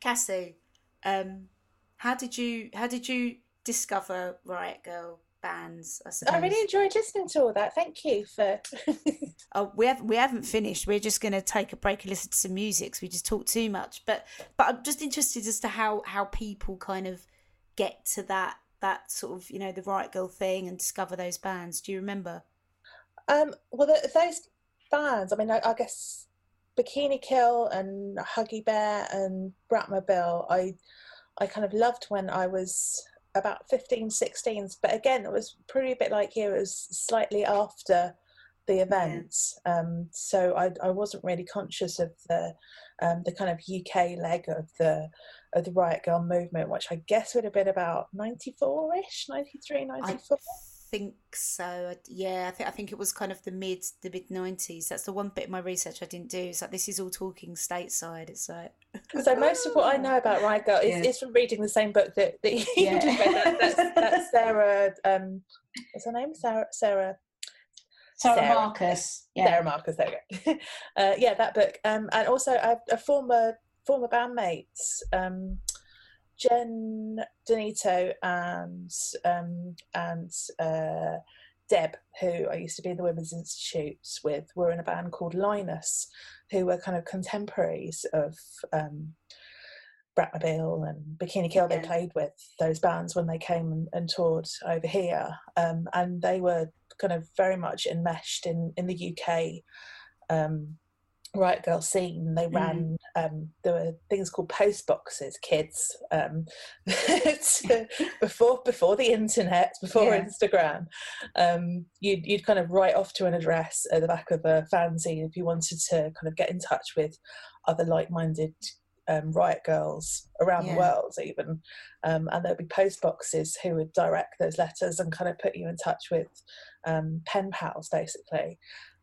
cassie um how did you how did you discover riot grrrl bands i I really enjoyed listening to all that. Thank you for. Oh, we haven't we haven't finished. We're just going to take a break and listen to some music. 'cause we just talk too much. But but I'm just interested as to how how people kind of get to that that sort of you know the Riot Grrrl thing and discover those bands. Do you remember? Um, well, the, those bands, I mean, I, I guess Bikini Kill and Huggy Bear and Bratmobile, I, I kind of loved when I was about 15, 16. But again, it was pretty a bit like you, it was slightly after the events. Um, so I, I wasn't really conscious of the, um, the kind of UK leg of the, of the Riot Grrrl movement, which I guess would have been about 94 ish, 93, I 94. Think so. Yeah, I think I think it was kind of the mid the mid nineties. That's the one bit of my research I didn't do. It's like this is all talking stateside. It's like So most of what I know about Riot Grrrl is, Yeah. is from reading the same book that, that you Yeah. just read. That, that's, that's Sara. Um, what's her name? Sara. Sara. Sara, Sara. Marcus. Yeah. Sara Marcus. There we go. uh, yeah, that book. Um, and also a, a former former bandmates, um, Jen Denitto and um, and uh, Deb, who I used to be in the Women's Institute with, were in a band called Linus, who were kind of contemporaries of um, Bratmobile and Bikini Kill. They played with those bands when they came and, and toured over here, um, and they were kind of very much enmeshed in in the UK um, Riot Grrrl scene. They ran. Um, there were things called post boxes, kids, um, before before the internet, before Yeah. Instagram. Um, you'd you'd kind of write off to an address at the back of a fanzine if you wanted to kind of get in touch with other like minded. Um, riot grrrls around Yeah. the world, even, um, and there'd be post boxes who would direct those letters and kind of put you in touch with um, pen pals, basically.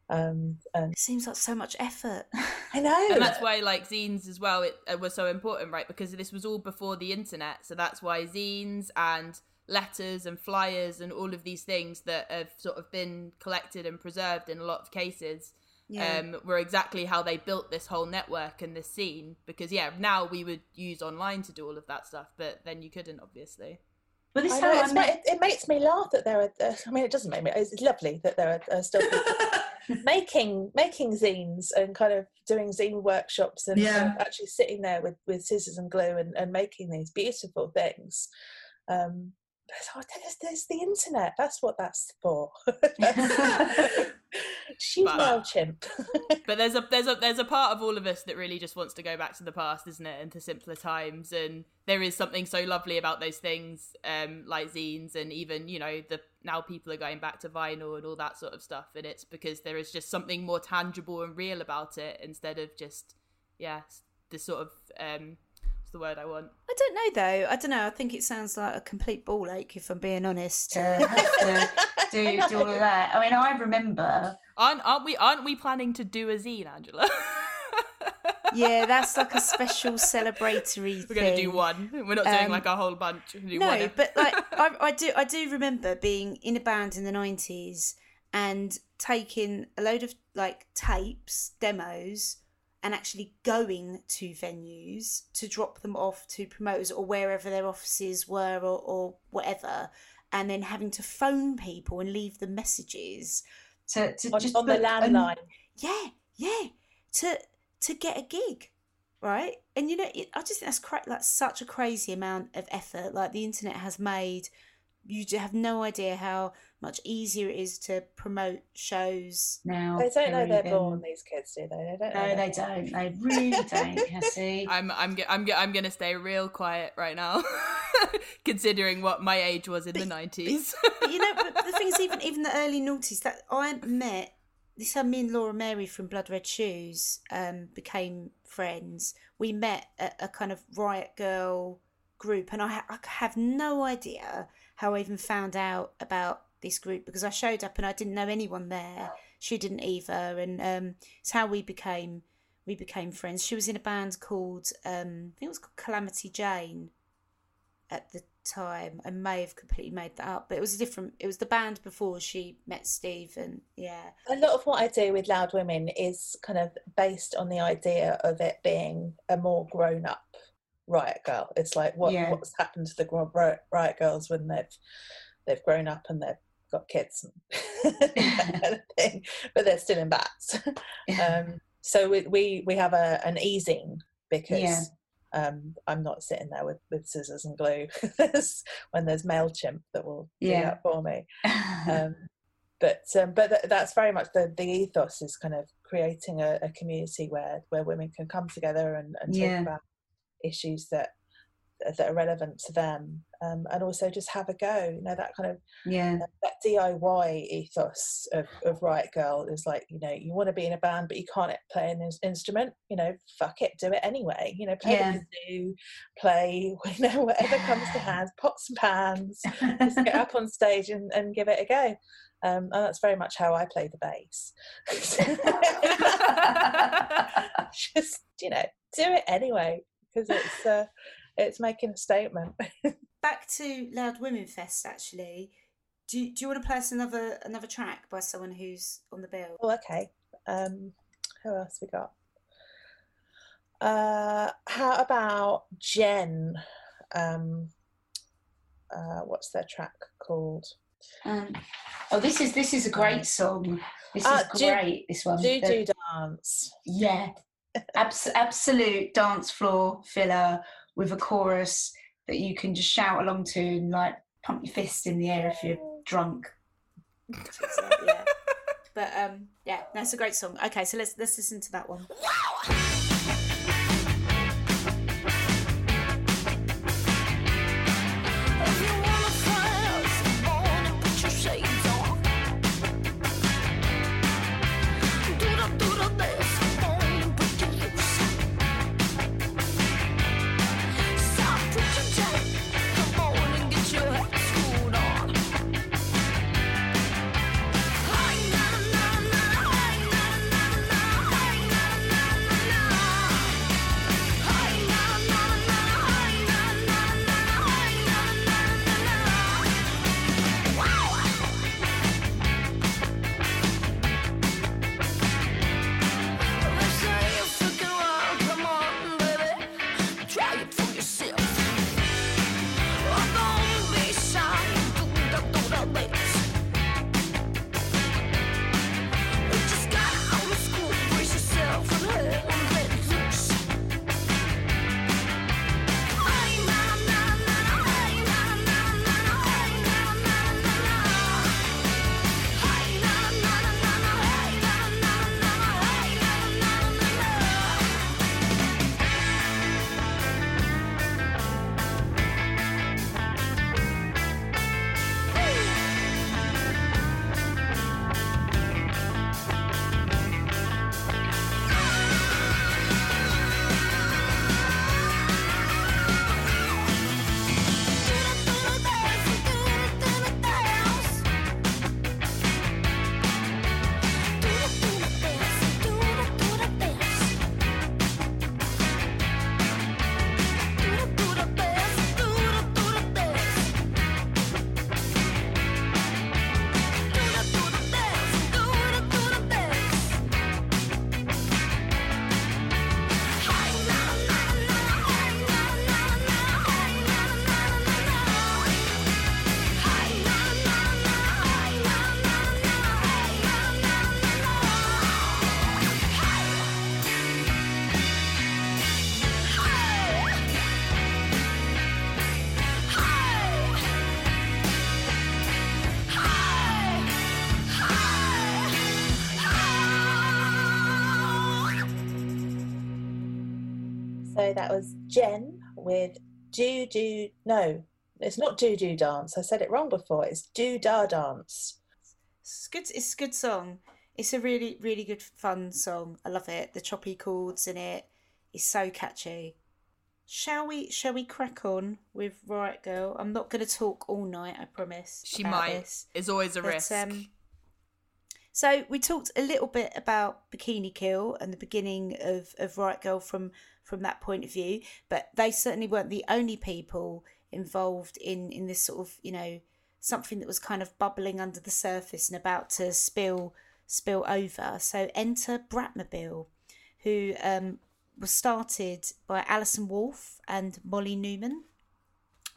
Um, and it seems like so much effort. I know, and that's why like zines as well it uh, was so important right because this was all before the internet so that's why zines and letters and flyers and all of these things that have sort of been collected and preserved in a lot of cases Yeah. um, were exactly how they built this whole network and this scene because yeah now we would use online to do all of that stuff but then you couldn't obviously But this I is know, how I it's met. it, it makes me laugh that there are. Uh, I mean, it doesn't make me. It's lovely that there are uh, still people making making zines and kind of doing zine workshops and Yeah. actually sitting there with with scissors and glue and, and making these beautiful things. Um, but oh, there's, there's the internet. That's what that's for. She's But- Mailchimp. but there's a there's a there's a part of all of us that really just wants to go back to the past isn't it and to simpler times and there is something so lovely about those things um like zines and even you know the now people are going back to vinyl and all that sort of stuff and it's because there is just something more tangible and real about it instead of just yeah the sort of um the word i want I don't know though. I don't know. I think it sounds like a complete ball ache if I'm being honest. to have to do, do all of that. I mean, I remember. aren't aren't we aren't we planning to do a zine angela yeah, that's like a special celebratory we're thing. gonna do one we're not doing Um, like a whole bunch we're gonna do No, one. but like I, I do, I do remember being in a band in the nineties and taking a load of like tapes, demos, and actually going to venues to drop them off to promoters or wherever their offices were or, or whatever, and then having to phone people and leave them messages. To, to on, just on the book an- landline. Yeah, yeah, to to get a gig, right? And you know, it, I just think that's cra- like such a crazy amount of effort. Like the internet has made, you have no idea how much easier it is to promote shows. now. They don't know they're even- born. These kids do they? They don't. No, that. they don't. They really don't, Cassie. I'm I'm I'm I'm gonna stay real quiet right now, considering what my age was in the nineties. But you know, but the thing is, even even the early noughties that I met this how me and Laura Mary from Blood Red Shoes um, became friends. We met at a kind of Riot Grrrl group, and I, ha- I have no idea how I even found out about this group because I showed up and I didn't know anyone there. She didn't either, and um, it's how we became we became friends. She was in a band called um, I think it was called Calamity Jane at the time. I may have completely made that up, but it was a different. It was the band before she met Steve, and yeah, A lot of what I do with Loud Women is kind of based on the idea of it being a more grown up Riot Grrrl. It's like what Yeah. what's happened to the Riot Grrrls when they've they've grown up and they've got kids and that kind of thing, but they're still in bats. um, so we, we we have a an e-zine because Yeah. um, I'm not sitting there with, with scissors and glue when there's Mailchimp that will do that for me. Um, but um, but th- that's very much the, the ethos is kind of creating a, a community where where women can come together and, and talk Yeah. about issues that that are relevant to them um, and also just have a go you know that kind of yeah, that DIY ethos of, of Riot Grrrl is like, you know, you want to be in a band, but you can't play an instrument. You know, fuck it, do it anyway. You know, play Yeah. the kazoo, play, you know, whatever comes to hand, pots and pans, just get up on stage and, and give it a go. Um, and that's very much how I play the bass. just, you know, do it anyway because it's uh, it's making a statement. back to Loud Women Fest. Actually, do you, do you want to play us another another track by someone who's on the bill? Oh, okay. Um, who else we got? Uh, how about Jen? Um, uh, what's their track called? Um, oh, this is this is a great song. This Ah, is do- great. this one. Do The- Do Dance. Yeah, Abs- absolute dance floor filler with a chorus that you can just shout along to and like pump your fist in the air if you're drunk. Yeah. But um, yeah, that's a great song. Okay, so let's let's listen to that one. That was Jen with Do Do. No, it's not Do Do Dance. I said it wrong before. It's Do Da Dance. It's good. It's a good song. It's a really, really good fun song. I love it. The choppy chords in it is so catchy. Shall we? Shall we crack on with Riot Grrrl? I'm not going to talk all night. I promise. She might. This. It's always a But, risk. um, So we talked a little bit about Bikini Kill and the beginning of, of Riot Grrrl from from that point of view, but they certainly weren't the only people involved in in this sort of you know something that was kind of bubbling under the surface and about to spill spill over. So enter Bratmobile, who um, was started by Allison Wolfe and Molly Neuman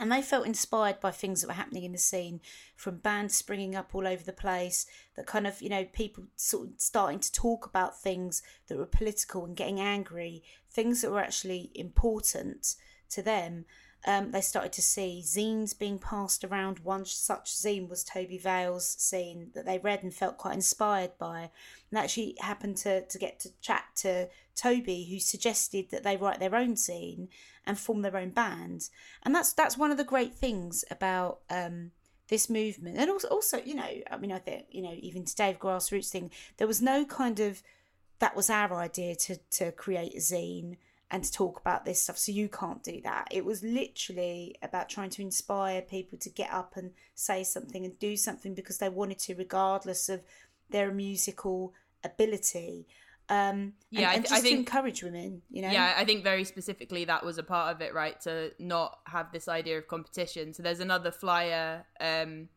and they felt inspired by things that were happening in the scene from bands springing up all over the place that kind of you know people sort of starting to talk about things that were political and getting angry things that were actually important to them um, they started to see zines being passed around. One such zine was tobi vail's zine that they read and felt quite inspired by. And actually happened to, to get to chat to tobi who suggested that they write their own zine and form their own band. And that's that's one of the great things about um, this movement. And also also you know i mean i think you know even today grassroots thing there was no kind of that was our idea to to create a zine and to talk about this stuff so you can't do that it was literally about trying to inspire people to get up and say something and do something because they wanted to regardless of their musical ability um Yeah, I and, and th- I just to think- encourage women you know Yeah, I think very specifically that was a part of it, right? To not have this idea of competition. So there's another flyer um,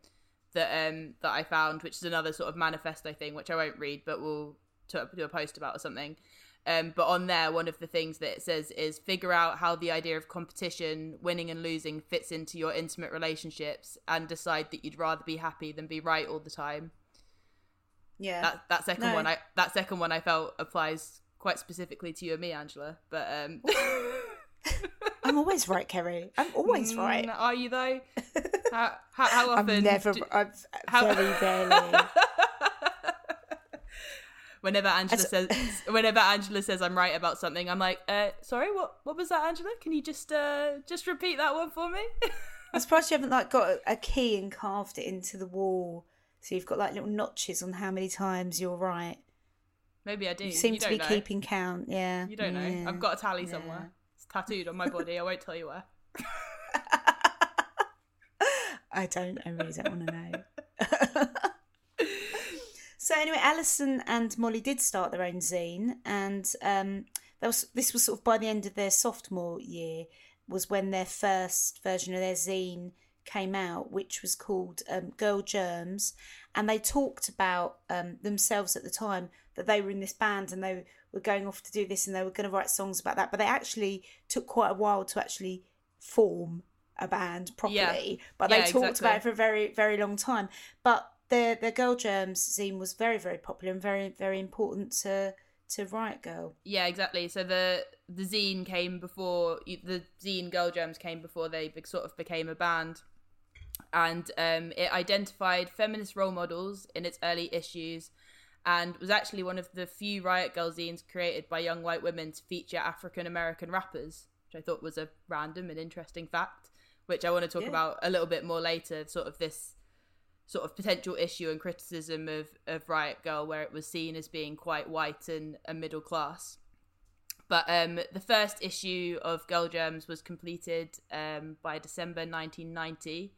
that um, that I found, which is another sort of manifesto thing, which I won't read, but we'll to, do a post about or something. Um, but on there, one of the things that it says is figure out how the idea of competition, winning and losing, fits into your intimate relationships, and decide that you'd rather be happy than be right all the time. yeah That that second No. one, I that second one, I felt applies quite specifically to you and me, Angela. But um, i'm always right kerry i'm always right Mm, Are you though? How how, how often? i'm never do- i've how- very rarely whenever Angela As- says, whenever Angela says I'm right about something, I'm like, uh, sorry, what what was that, Angela? Can you just uh just repeat that one for me? I'm surprised you haven't like got a, key and carved it into the wall, so you've got like little notches on how many times you're right. Maybe I do. You seem to be know. keeping count. Yeah, You don't know. I've got a tally Yeah. somewhere. It's tattooed on my body. I won't tell you where. I don't. I really don't want to know. So anyway, Allison and Molly did start their own zine, and um, was this was sort of by the end of their sophomore year was when their first version of their zine came out, which was called um, Girl Germs, and they talked about um, themselves at the time that they were in this band and they were going off to do this and they were going to write songs about that, but they actually took quite a while to actually form a band properly. But they Yeah, talked exactly. about it for a very, very long time. But their their Girl Germs zine was very, very popular and very, very important to to Riot Grrrl. Yeah, exactly. So the the zine came before the zine Girl Germs came before they sort of became a band, and um, it identified feminist role models in its early issues, and was actually one of the few Riot Grrrl zines created by young white women to feature African American rappers, which I thought was a random and interesting fact, which I want to talk Yeah. about a little bit more later. Sort of this sort of potential issue and criticism of, of Riot Grrrl, where it was seen as being quite white and, and middle class. But um, the first issue of Girl Germs was completed um, by December 1990.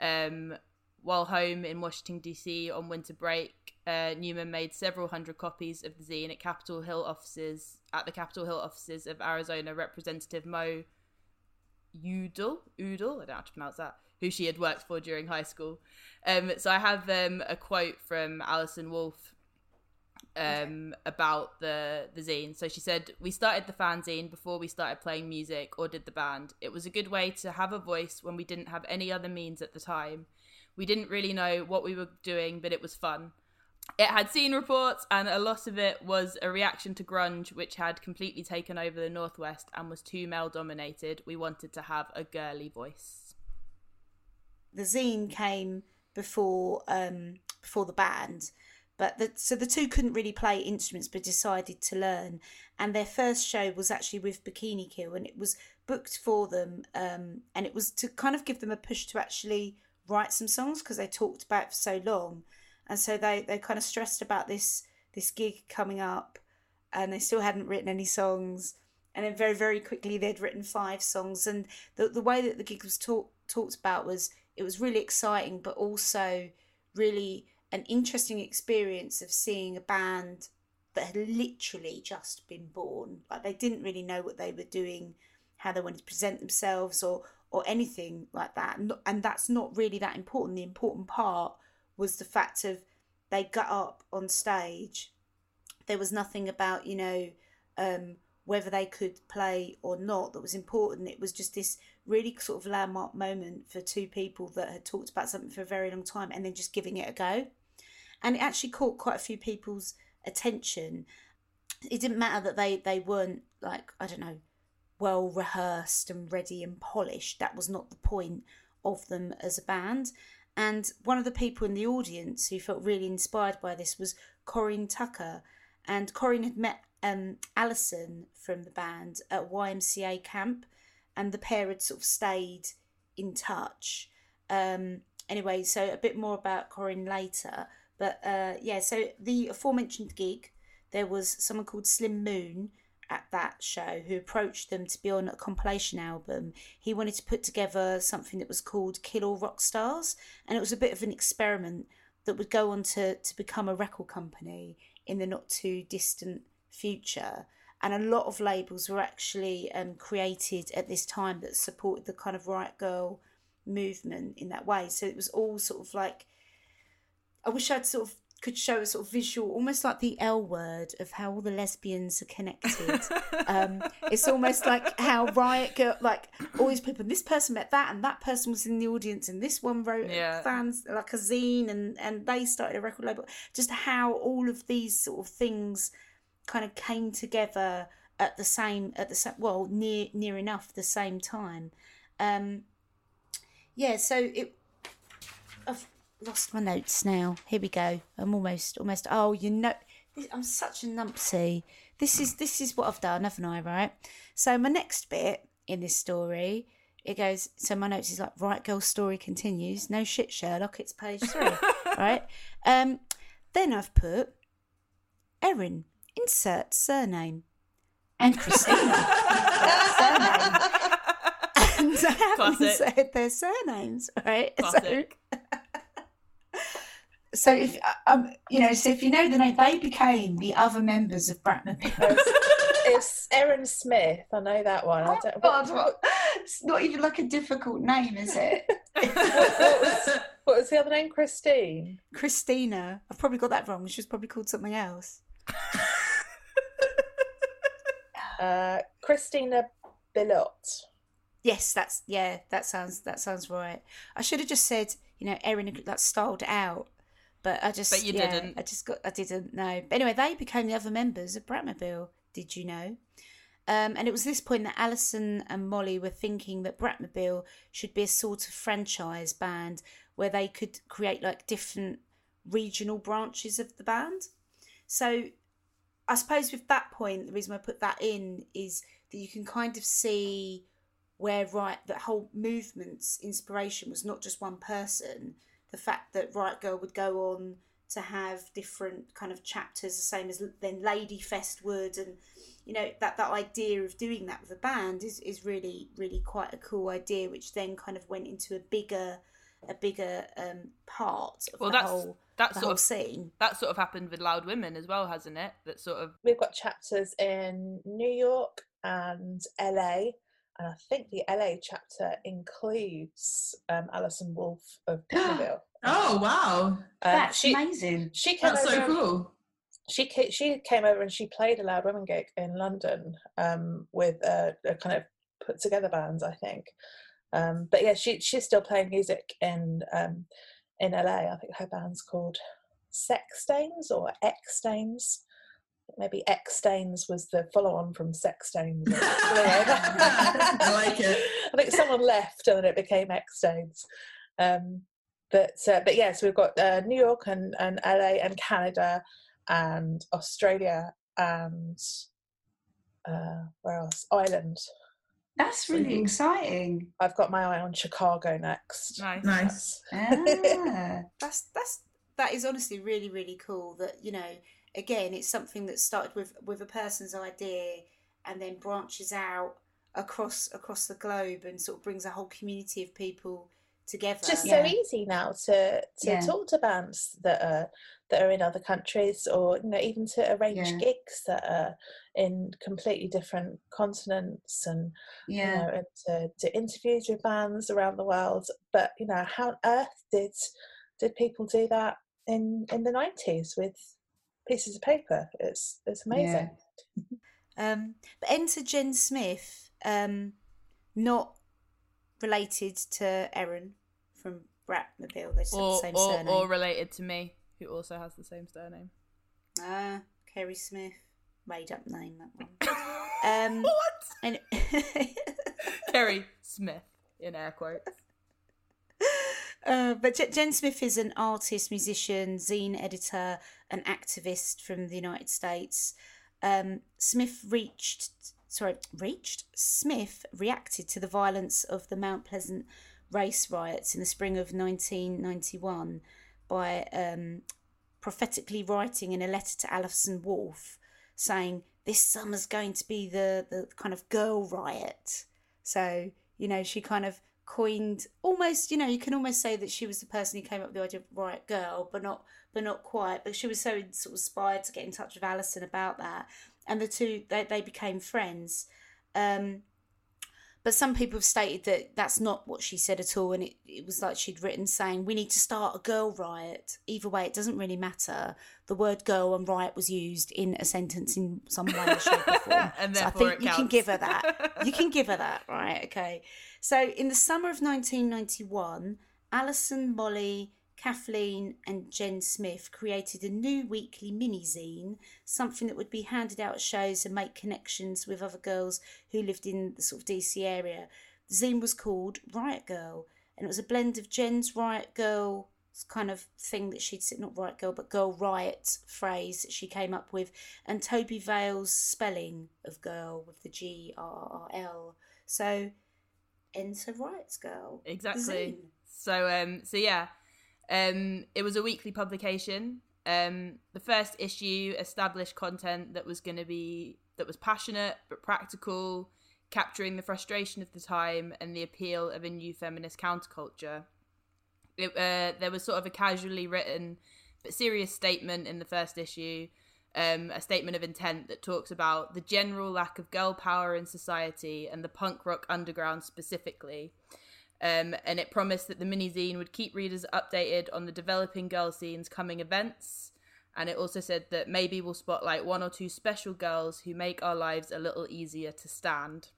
Um, while home in Washington, D.C. on winter break, uh, Neuman made several hundred copies of the zine at Capitol Hill offices at the Capitol Hill offices of Arizona Representative Mo Udall, Udall, I don't know how to pronounce that, who she had worked for during high school. Um, so I have um, a quote from Allison Wolfe um, about the the zine. So she said, "We started the fanzine before we started playing music or did the band. It was a good way to have a voice when we didn't have any other means at the time. We didn't really know what we were doing, but it was fun." It had scene reports, and a lot of it was a reaction to grunge, which had completely taken over the Northwest and was too male dominated. We wanted to have a girly voice. The zine came before um before the band but the, so the two couldn't really play instruments but decided to learn and their first show was actually with bikini kill and it was booked for them um and it was to kind of give them a push to actually write some songs because they talked about it for so long and so they they kind of stressed about this this gig coming up, and they still hadn't written any songs. And then very very quickly they'd written five songs, and the the way that the gig was talk, talked about was it was really exciting, but also really an interesting experience of seeing a band that had literally just been born. Like they didn't really know what they were doing, how they wanted to present themselves, or or anything like that. And, and that's not really that important. The important part was the fact of they got up on stage. There was nothing about you know um, whether they could play or not that was important. It was just this really sort of landmark moment for two people that had talked about something for a very long time and then just giving it a go. And it actually caught quite a few people's attention. It didn't matter that they they weren't like I don't know well rehearsed and ready and polished. That was not the point of them as a band. And one of the people in the audience who felt really inspired by this was Corin Tucker. And Corin had met um, Allison from the band at YMCA camp, and the pair had sort of stayed in touch. Um, anyway, so a bit more about Corin later. But uh, yeah, so the aforementioned gig, there was someone called Slim Moon at that show who approached them to be on a compilation album. He wanted to put together something that was called Kill All Rock Stars, and it was a bit of an experiment that would go on to, to become a record company in the not too distant future. And a lot of labels were actually um, created at this time that supported the kind of Riot Grrrl movement in that way. So it was all sort of like I wish I'd sort of could show a sort of visual, almost like the L word of how all the lesbians are connected. um, it's almost like how Riot Grrrl, like all these people, this person met that, and that person was in the audience, and this one wrote Yeah. fans like a zine, and and they started a record label. Just how all of these sort of things kind of came together at the same at the same well near near enough the same time. Um, yeah, so it. I've lost my notes now. Here we go. I'm almost almost. Oh, you know, I'm such a numpsy. This is this is what I've done, haven't I? Right. So my next bit in this story, it goes. So my notes is like, right, girl, story continues. No shit, Sherlock. It's page three. right. Um. Then I've put Erin. Insert surname. And Christina. insert surname. And I haven't Classic. said their surnames, right? Classic. So, So if um, you know, so if you know the name, they became the other members of Bratmobile. It's Erin Smith. I know that one. I Oh, don't, God, what, what- it's not even like a difficult name, is it? what, what was, what was the other name? Christine. Christina. I've probably got that wrong. She was probably called something else. Uh, Christina Billotte. Yes, that's yeah. That sounds that sounds right. I should have just said you know Erin that like styled out, but I just But you yeah, didn't. I just got I didn't know. But anyway, they became the other members of Bratmobile. Did you know? Um, and it was this point that Allison and Molly were thinking that Bratmobile should be a sort of franchise band where they could create like different regional branches of the band. So I suppose with that point, the reason I put that in is that you can kind of see where right that whole movement's inspiration was not just one person. The fact that Riot Grrrl would go on to have different kind of chapters, the same as then Ladyfest would, and you know that that idea of doing that with a band is is really really quite a cool idea, which then kind of went into a bigger a bigger um, part of Well, the whole that's the sort whole of scene. that sort of happened with Loud Women as well, hasn't it? That sort of We've got chapters in New York and LA. And I think the LA chapter includes um, Allison Wolfe of Bonneville. Oh wow, Um, That's she, amazing. she came that's over so and- cool. she ca- she came over and she played a Loud Women gig in London um, with a, a kind of put together band, I think. Um, but yeah, she she's still playing music in um, in LA. I think her band's called Sex Stains or X Stains. Maybe X Stains was the follow-on from Sex Stains. I like it. I think someone left and then it became X Stains. Um, but uh, but yes, we've got uh, New York and, and LA and Canada and Australia and uh, where else? Ireland. That's really exciting. I've got my eye on Chicago next. nice. Nice. Ah. That's that's that is honestly really really cool. That you know, again, it's something that started with with a person's idea and then branches out across across the globe and sort of brings a whole community of people together. It's just Yeah. so easy now to to Yeah. talk to bands that are that are in other countries or you know even to arrange Yeah. gigs that are in completely different continents and you Yeah. know and to do interviews with bands around the world but you know how on earth did did people do that in in the 90s with pieces of paper it's it's amazing Um, but enter Jen Smith, um, not related to Erin from Bratmobile. They said the same or, surname. or related to me, who also has the same surname. Ah, Kerry Smith. Made up name, that one. Um, what? and Kerry Smith, in air quotes. Uh, but Jen- Jen Smith is an artist, musician, zine editor, an activist from the United States. Um, Smith reached, sorry, reached. Smith reacted to the violence of the Mount Pleasant race riots in the spring of 1991 by um, prophetically writing in a letter to Allison Wolfe, saying, "This summer's going to be the the kind of girl riot." So you know, she kind of coined almost you know you can almost say that she was the person who came up with the idea of riot girl but not but not quite. But she was so sort of inspired to get in touch with allison about that. And the two they, they became friends. Um but some people have stated that that's not what she said at all and it, it was like she'd written saying we need to start a girl riot either way it doesn't really matter the word girl and riot was used in a sentence in some way or shape or form And so i think you can give her that you can give her that, right? Okay. So in the summer of 1991, Allison, Molly, Kathleen, and Jen Smith created a new weekly mini zine, something that would be handed out at shows and make connections with other girls who lived in the sort of DC area. The zine was called Riot Grrrl, and it was a blend of Jen's Riot Girl kind of thing that she'd said, not Riot Girl, but Girl Riot phrase that she came up with, and Tobi Vail's spelling of girl with the G R R L. So, enter Riot's Girl. Exactly. So um so yeah. Um it was a weekly publication. Um the first issue established content that was going to be that was passionate but practical, capturing the frustration of the time and the appeal of a new feminist counterculture. It, uh, there was sort of a casually written but serious statement in the first issue, um, a statement of intent that talks about the general lack of girl power in society and the punk rock underground specifically. Um, and it promised that the mini zine would keep readers updated on the developing girl scene's coming events. And it also said that maybe we'll spotlight one or two special girls who make our lives a little easier to stand.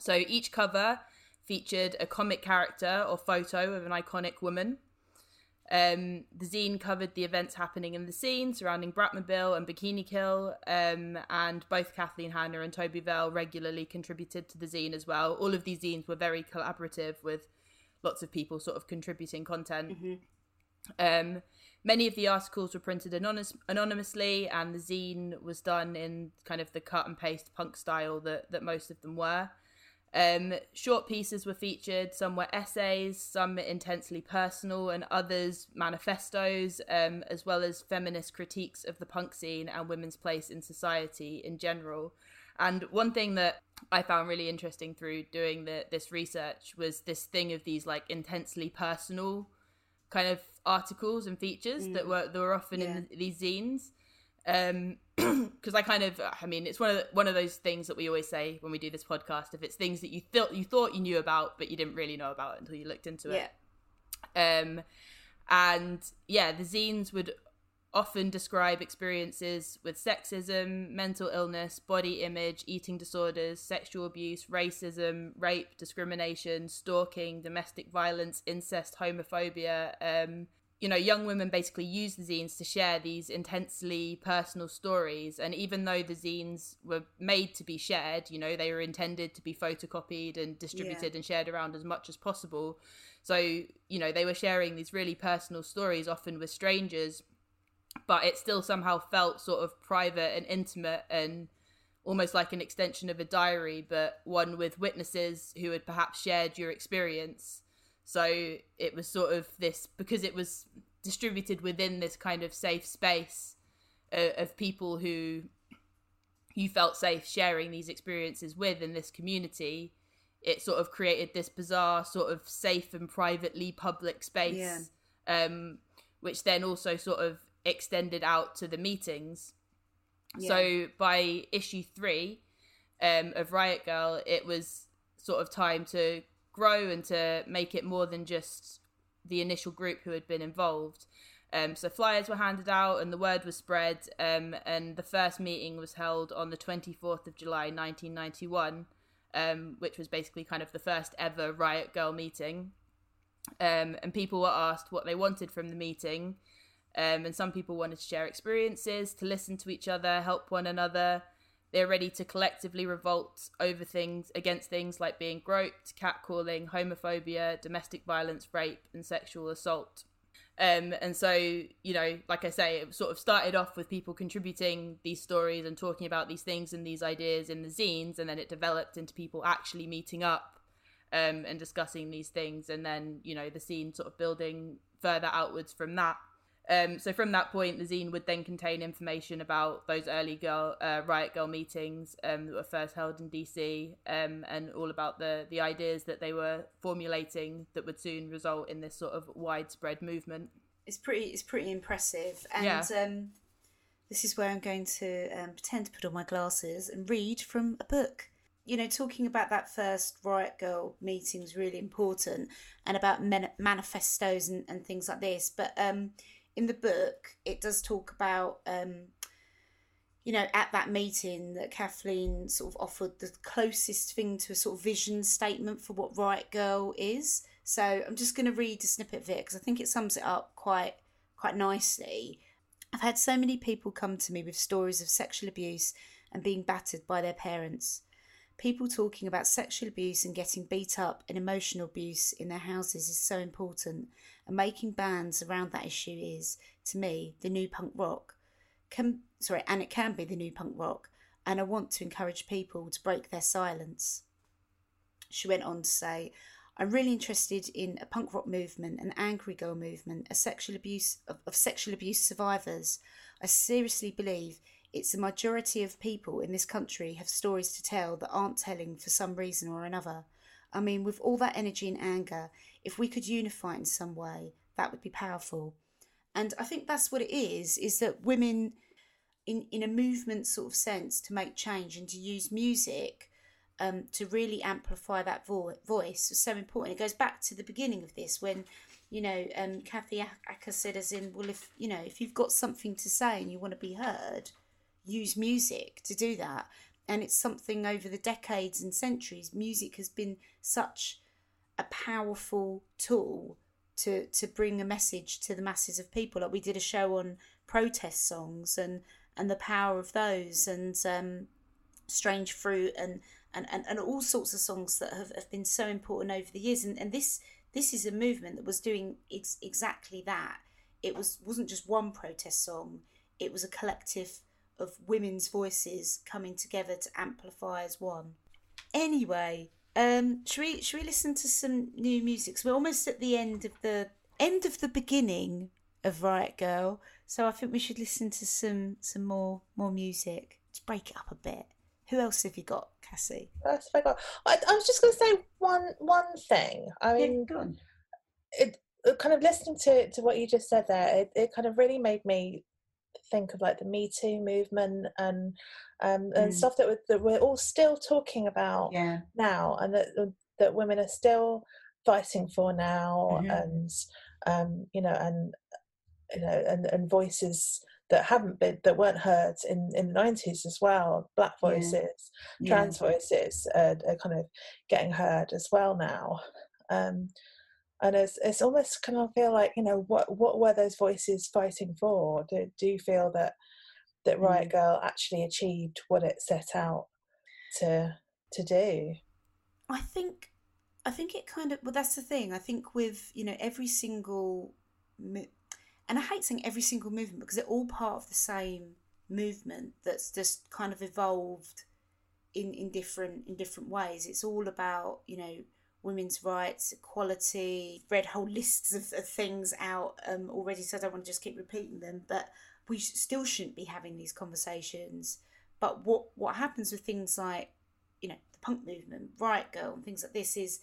So each cover featured a comic character or photo of an iconic woman. Um, the zine covered the events happening in the scene surrounding Bratmobile and Bikini Kill, um, and both Kathleen Hanna and Tobi Vail regularly contributed to the zine as well. All of these zines were very collaborative with lots of people sort of contributing content. Um, many of the articles were printed anonymous- anonymously, and the zine was done in kind of the cut and paste punk style that, that most of them were. Um, short pieces were featured, some were essays, some intensely personal, and others manifestos, um, as well as feminist critiques of the punk scene and women's place in society in general. And one thing that I found really interesting through doing the, this research was this thing of these like intensely personal kind of articles and features that were that were often in the, these zines um because i kind of i mean it's one of the, one of those things that we always say when we do this podcast if it's things that you thought you thought you knew about but you didn't really know about until you looked into Yeah. it um and yeah the zines would often describe experiences with sexism mental illness body image eating disorders sexual abuse racism rape discrimination stalking domestic violence incest homophobia um you know, young women basically use the zines to share these intensely personal stories. And even though the zines were made to be shared, you know, they were intended to be photocopied and distributed Yeah. and shared around as much as possible. So, you know, they were sharing these really personal stories, often with strangers, but it still somehow felt sort of private and intimate and almost like an extension of a diary, but one with witnesses who had perhaps shared your experience. So it was sort of this because it was distributed within this kind of safe space uh, of people who you felt safe sharing these experiences with in this community it sort of created this bizarre sort of safe and privately public space Yeah. um, which then also sort of extended out to the meetings Yeah. so by issue three um, of riot grrrl it was sort of time to grow and to make it more than just the initial group who had been involved um, so flyers were handed out and the word was spread. Um, and the first meeting was held on the 24th of July 1991, um, which was basically kind of the first ever Riot Grrrl meeting. Um, and people were asked what they wanted from the meeting. Um, and some people wanted to share experiences, to listen to each other, help one another. They're ready to collectively revolt over things against things like being groped, catcalling, homophobia, domestic violence, rape, and sexual assault. Um, and so, you know, like I say, it sort of started off with people contributing these stories and talking about these things and these ideas in the zines, and then it developed into people actually meeting up um, and discussing these things, and then, you know, the scene sort of building further outwards from that. Um, so from that point, the zine would then contain information about those early girl uh, riot grrrl meetings um, that were first held in DC, um, and all about the the ideas that they were formulating that would soon result in this sort of widespread movement. it's pretty it's pretty impressive and Yeah. um this is where i'm going to um, pretend to put on my glasses and read from a book you know talking about that first riot grrrl meeting is really important and about men- manifestos and, and things like this but um in the book it does talk about um you know, at that meeting that Kathleen sort of offered the closest thing to a sort of vision statement for what Riot Grrrl is. So I'm just going to read a snippet of it because I think it sums it up quite quite nicely. I've had so many people come to me with stories of sexual abuse and being battered by their parents. People talking about sexual abuse and getting beat up and emotional abuse in their houses is so important, and making bands around that issue is, to me, the new punk rock. Can sorry and it can be the new punk rock and i want to encourage people to break their silence. She went on to say i'm really interested in a punk rock movement an angry girl movement a sexual abuse of, of sexual abuse survivors. I seriously believe it's the majority of people in this country have stories to tell that aren't telling for some reason or another i mean with all that energy and anger if we could unify in some way that would be powerful and i think that's what it is is that women in in a movement sort of sense to make change and to use music um, to really amplify that vo- voice is so important. It goes back to the beginning of this when, you know, um, Kathy Acker said, as in, well, if you know, if you've got something to say and you want to be heard, use music to do that. And it's something over the decades and centuries, music has been such a powerful tool to to bring a message to the masses of people. Like we did a show on protest songs and and the power of those and um, strange fruit and, and, and, and all sorts of songs that have, have been so important over the years and, and this this is a movement that was doing ex- exactly that it was wasn't just one protest song it was a collective of women's voices coming together to amplify as one anyway um should we should we listen to some new music so we're almost at the end of the end of the beginning of riot grrrl so i think we should listen to some some more more music to break it up a bit who else have you got cassie That's I got. I, I was just going to say one one thing. I mean, on. it, it kind of listening to to what you just said there. It, it kind of really made me think of like the Me Too movement and um and Mm. stuff that we're, that we're all still talking about Yeah. now, and that that women are still fighting for now, Mhm. and um you know and you know and and voices that haven't been that weren't heard in in the 90s as well black voices Yeah. trans voices are, are kind of getting heard as well now um and it's it's almost kind of feel like you know what what were those voices fighting for? Do, do you feel that that riot Mm. girl actually achieved what it set out to to do? I think I think it kind of well that's the thing. I think with you know every single mo- and I hate saying every single movement because they're all part of the same movement that's just kind of evolved in in different in different ways. It's all about you know women's rights, equality, read whole lists of, of things out um, already, so I don't want to just keep repeating them. But we still shouldn't be having these conversations. But what what happens with things like, you know, the punk movement, Riot Grrrl, and things like this is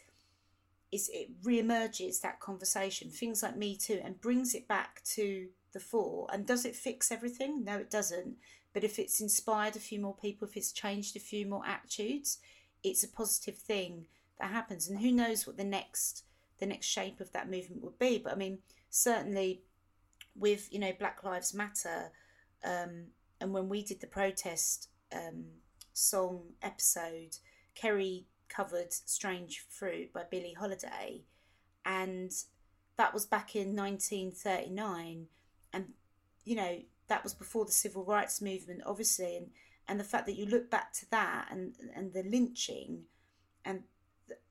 is it re-emerges that conversation, things like Me Too, and brings it back to the fore. And does it fix everything? No, it doesn't. But if it's inspired a few more people, if it's changed a few more attitudes, it's a positive thing that happens. And who knows what the next the next shape of that movement would be? But I mean, certainly with you know Black Lives Matter, um, and when we did the protest um, song episode, Kerry covered "Strange Fruit" by Billie Holiday, and that was back in 1939, and you know that was before the civil rights movement, obviously, and and the fact that you look back to that and and the lynching, and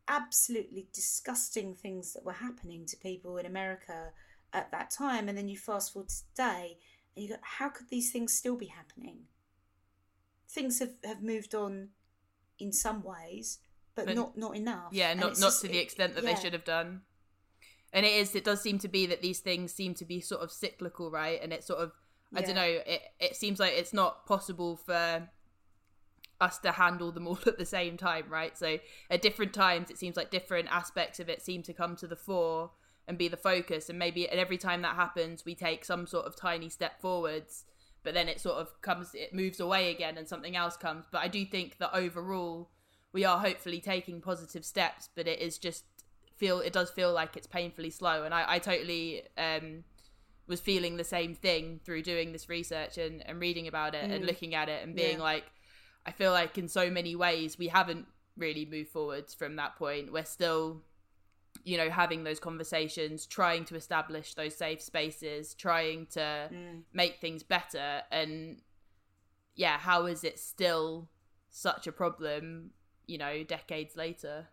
absolutely disgusting things that were happening to people in America at that time, and then you fast forward to today, and you go, how could these things still be happening? Things have, have moved on in some ways, but, But- not not enough. Yeah, And not not just- to the extent that yeah. they should have done. And it is. It does seem to be that these things seem to be sort of cyclical, right? And it's sort of. I Yeah. don't know. It it seems like it's not possible for us to handle them all at the same time, right? So at different times, it seems like different aspects of it seem to come to the fore and be the focus. And maybe at every time that happens, we take some sort of tiny step forwards, but then it sort of comes, it moves away again, and something else comes. But I do think that overall, we are hopefully taking positive steps, but it is just feel it does feel like it's painfully slow, and I, I totally um, was feeling the same thing through doing this research and, and reading about it and Mm. looking at it and being Yeah. like, I feel like in so many ways we haven't really moved forwards from that point. We're still, you know, having those conversations, trying to establish those safe spaces, trying to Mm. make things better, and yeah, how is it still such a problem? You know, decades later.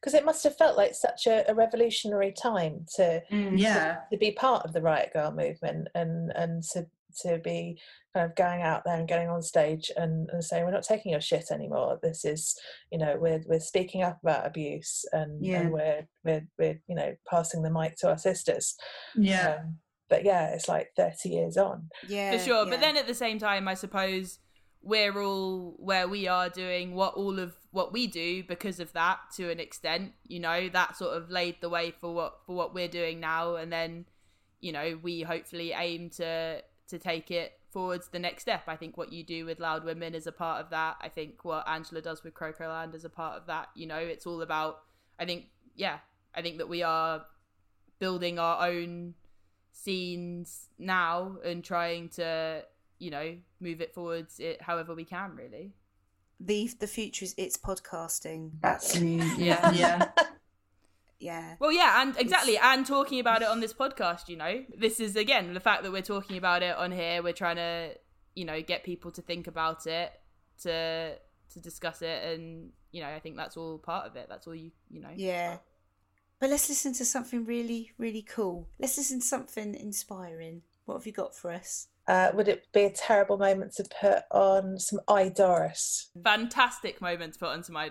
because it must have felt like such a, a revolutionary time to Mm. Yeah. to be part of the riot grrrl movement and and to to be kind of going out there and getting on stage and, and saying we're not taking your shit anymore this is you know we're we're speaking up about abuse and, Yeah. and we're we're we're you know passing the mic to our sisters Yeah. um, but yeah it's like 30 years on Yeah, for sure. yeah. But then at the same time, I suppose we're all where we are doing what all of what we do because of that to an extent. You know, that sort of laid the way for what for what we're doing now, and then you know we hopefully aim to to take it forwards the next step. I think what you do with Loud Women is a part of that. I think what Angela does with Croco Land is a part of that. You know, it's all about. I think yeah, I think that we are building our own scenes now and trying to you know move it forwards it however we can really the the future is it's podcasting. That's new. Yeah. Yeah. Yeah, well yeah and exactly and talking about it on this podcast you know this is again the fact that we're talking about it on here we're trying to you know get people to think about it to to discuss it and you know i think that's all part of it that's all you you know yeah. But let's listen to something really, really cool. Let's listen to something inspiring. What have you got for us? uh, would it be a terrible moment to put on some I Doris fantastic moment to put on to my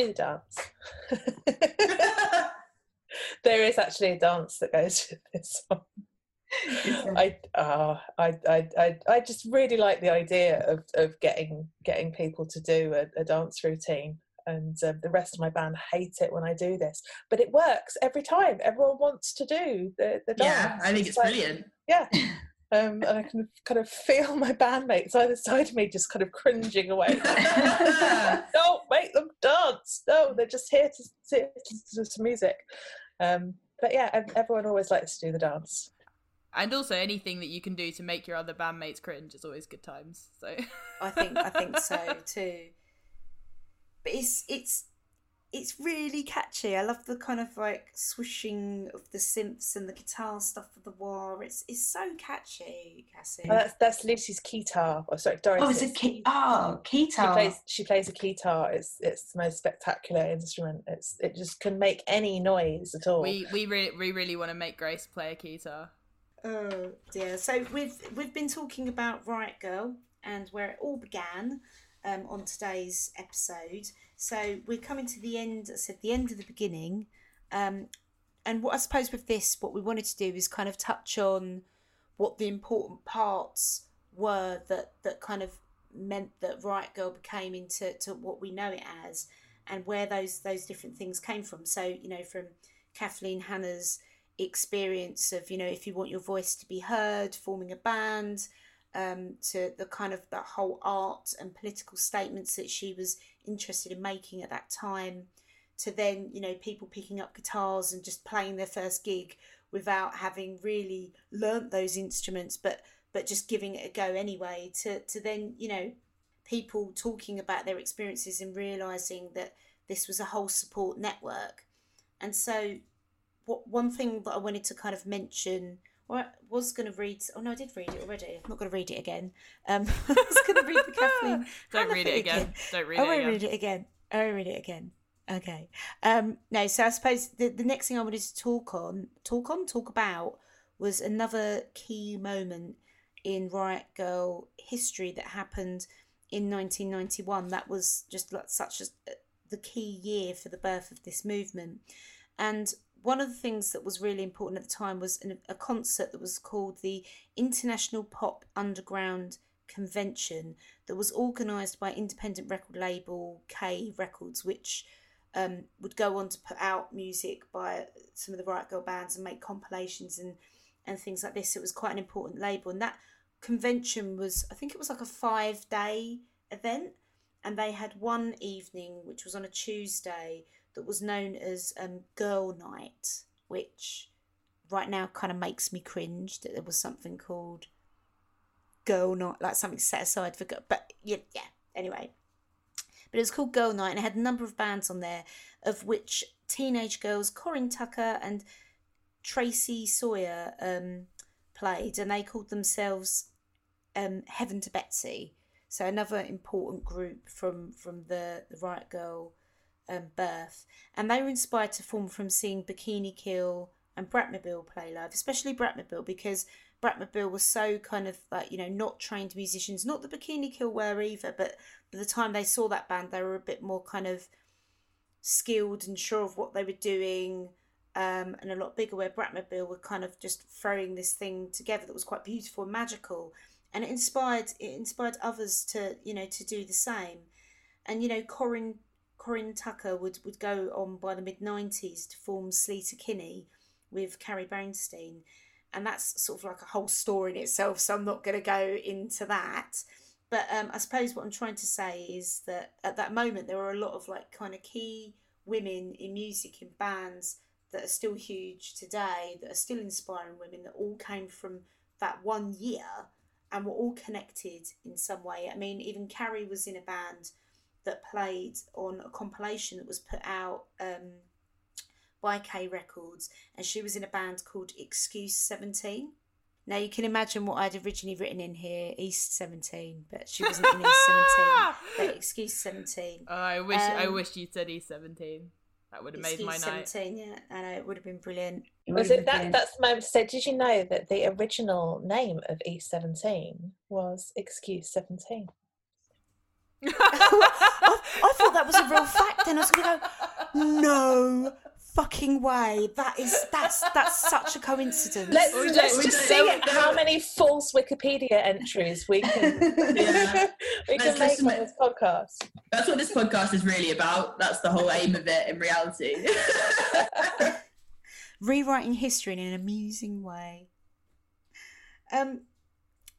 Do dance. there is actually a dance that goes with this song. I, uh, I, I, I, I just really like the idea of, of getting getting people to do a, a dance routine, and um, the rest of my band hate it when I do this, but it works every time. Everyone wants to do the, the dance. Yeah, I think it's like- brilliant. Yeah. Um, and I can kind of feel my bandmates either side of me just kind of cringing away. Don't make them dance. No, they're just here to to, to, to music. Um, but yeah, everyone always likes to do the dance. And also anything that you can do to make your other bandmates cringe is always good times. So I think I think so too. But it's it's it's really catchy. I love the kind of like swishing of the synths and the guitar stuff of the war. It's it's so catchy, Cassie. Oh, that's that's Lucy's keytar. Oh, sorry, Doris. Oh, it's a key. Oh, She keytar. plays. She plays a keytar. It's it's the most spectacular instrument. It's it just can make any noise at all. we we really we really want to make Grace play a guitar. Oh dear. So we've we've been talking about Riot Grrrl and where it all began um, on today's episode. So we're coming to the end. I said the end of the beginning. Um, and what I suppose with this, what we wanted to do is kind of touch on what the important parts were that that kind of meant that Riot Grrrl became into to what we know it as, and where those those different things came from. So you know, from Kathleen Hanna's experience of you know if you want your voice to be heard, forming a band, um, to the kind of the whole art and political statements that she was interested in making at that time to then you know people picking up guitars and just playing their first gig without having really learnt those instruments but but just giving it a go anyway to to then you know people talking about their experiences and realizing that this was a whole support network. And so what one thing that I wanted to kind of mention or I was going to read oh no I did read it already I'm not going to read it again um I was going to read the Kathleen Don't read it again. Don't read I it won't again. read it again. I won't read it again. Okay. Um, no, so I suppose the, the next thing I wanted to talk on, talk on, talk about was another key moment in Riot Grrrl history that happened in 1991. That was just like such a, the key year for the birth of this movement. And one of the things that was really important at the time was a concert that was called the International Pop Underground Convention that was organised by independent record label K Records, which um, would go on to put out music by some of the Riot Grrrl bands and make compilations and, and things like this. It was quite an important label. And that convention was, I think it was like a five day event. And they had one evening, which was on a Tuesday, that was known as um, Girl Night, which right now kind of makes me cringe that there was something called girl night, like something set aside for girl. But yeah, yeah. Anyway, but it was called Girl Night, and it had a number of bands on there, of which teenage girls Corin Tucker and Tracy Sawyer um, played, and they called themselves um, Heavens to Betsy. So another important group from from the the Riot Grrrl um, birth, and they were inspired to form from seeing Bikini Kill and Bratmobile play live, especially Bratmobile because Bratmobile was so kind of like you know not trained musicians, not the Bikini Kill were either, but by the time they saw that band, they were a bit more kind of skilled and sure of what they were doing. Um, and a lot bigger, where Bratmobile were kind of just throwing this thing together that was quite beautiful and magical, and it inspired it inspired others to you know to do the same, and you know Corin Corin Tucker would would go on by the mid nineties to form Sleater Kinney with Carrie Brownstein, and that's sort of like a whole story in itself. So I'm not going to go into that. But um, I suppose what I'm trying to say is that at that moment there were a lot of like kind of key women in music in bands that are still huge today, that are still inspiring women, that all came from that one year and were all connected in some way. I mean, even Carrie was in a band that played on a compilation that was put out um, by K Records, and she was in a band called Excuse Seventeen. Now you can imagine what I'd originally written in here, East Seventeen, but she wasn't in East Seventeen. But Excuse Seventeen. Oh, I wish I Um, wish you'd said East 17. That would have made Excuse my night. Seventeen, yeah, I know it would have been brilliant. It Was it that? been- That's the moment to say. Did you know that the original name of East 17 was Excuse 17? I, I thought that was a real fact, and I was going to go, no fucking way. That is that's that's such a coincidence. Let's, We let's we just see don't- how many false Wikipedia entries we can Yeah. we can Let's make listen on this podcast. That's what this podcast is really about. That's the whole aim of it in reality. rewriting history in an amusing way. Um,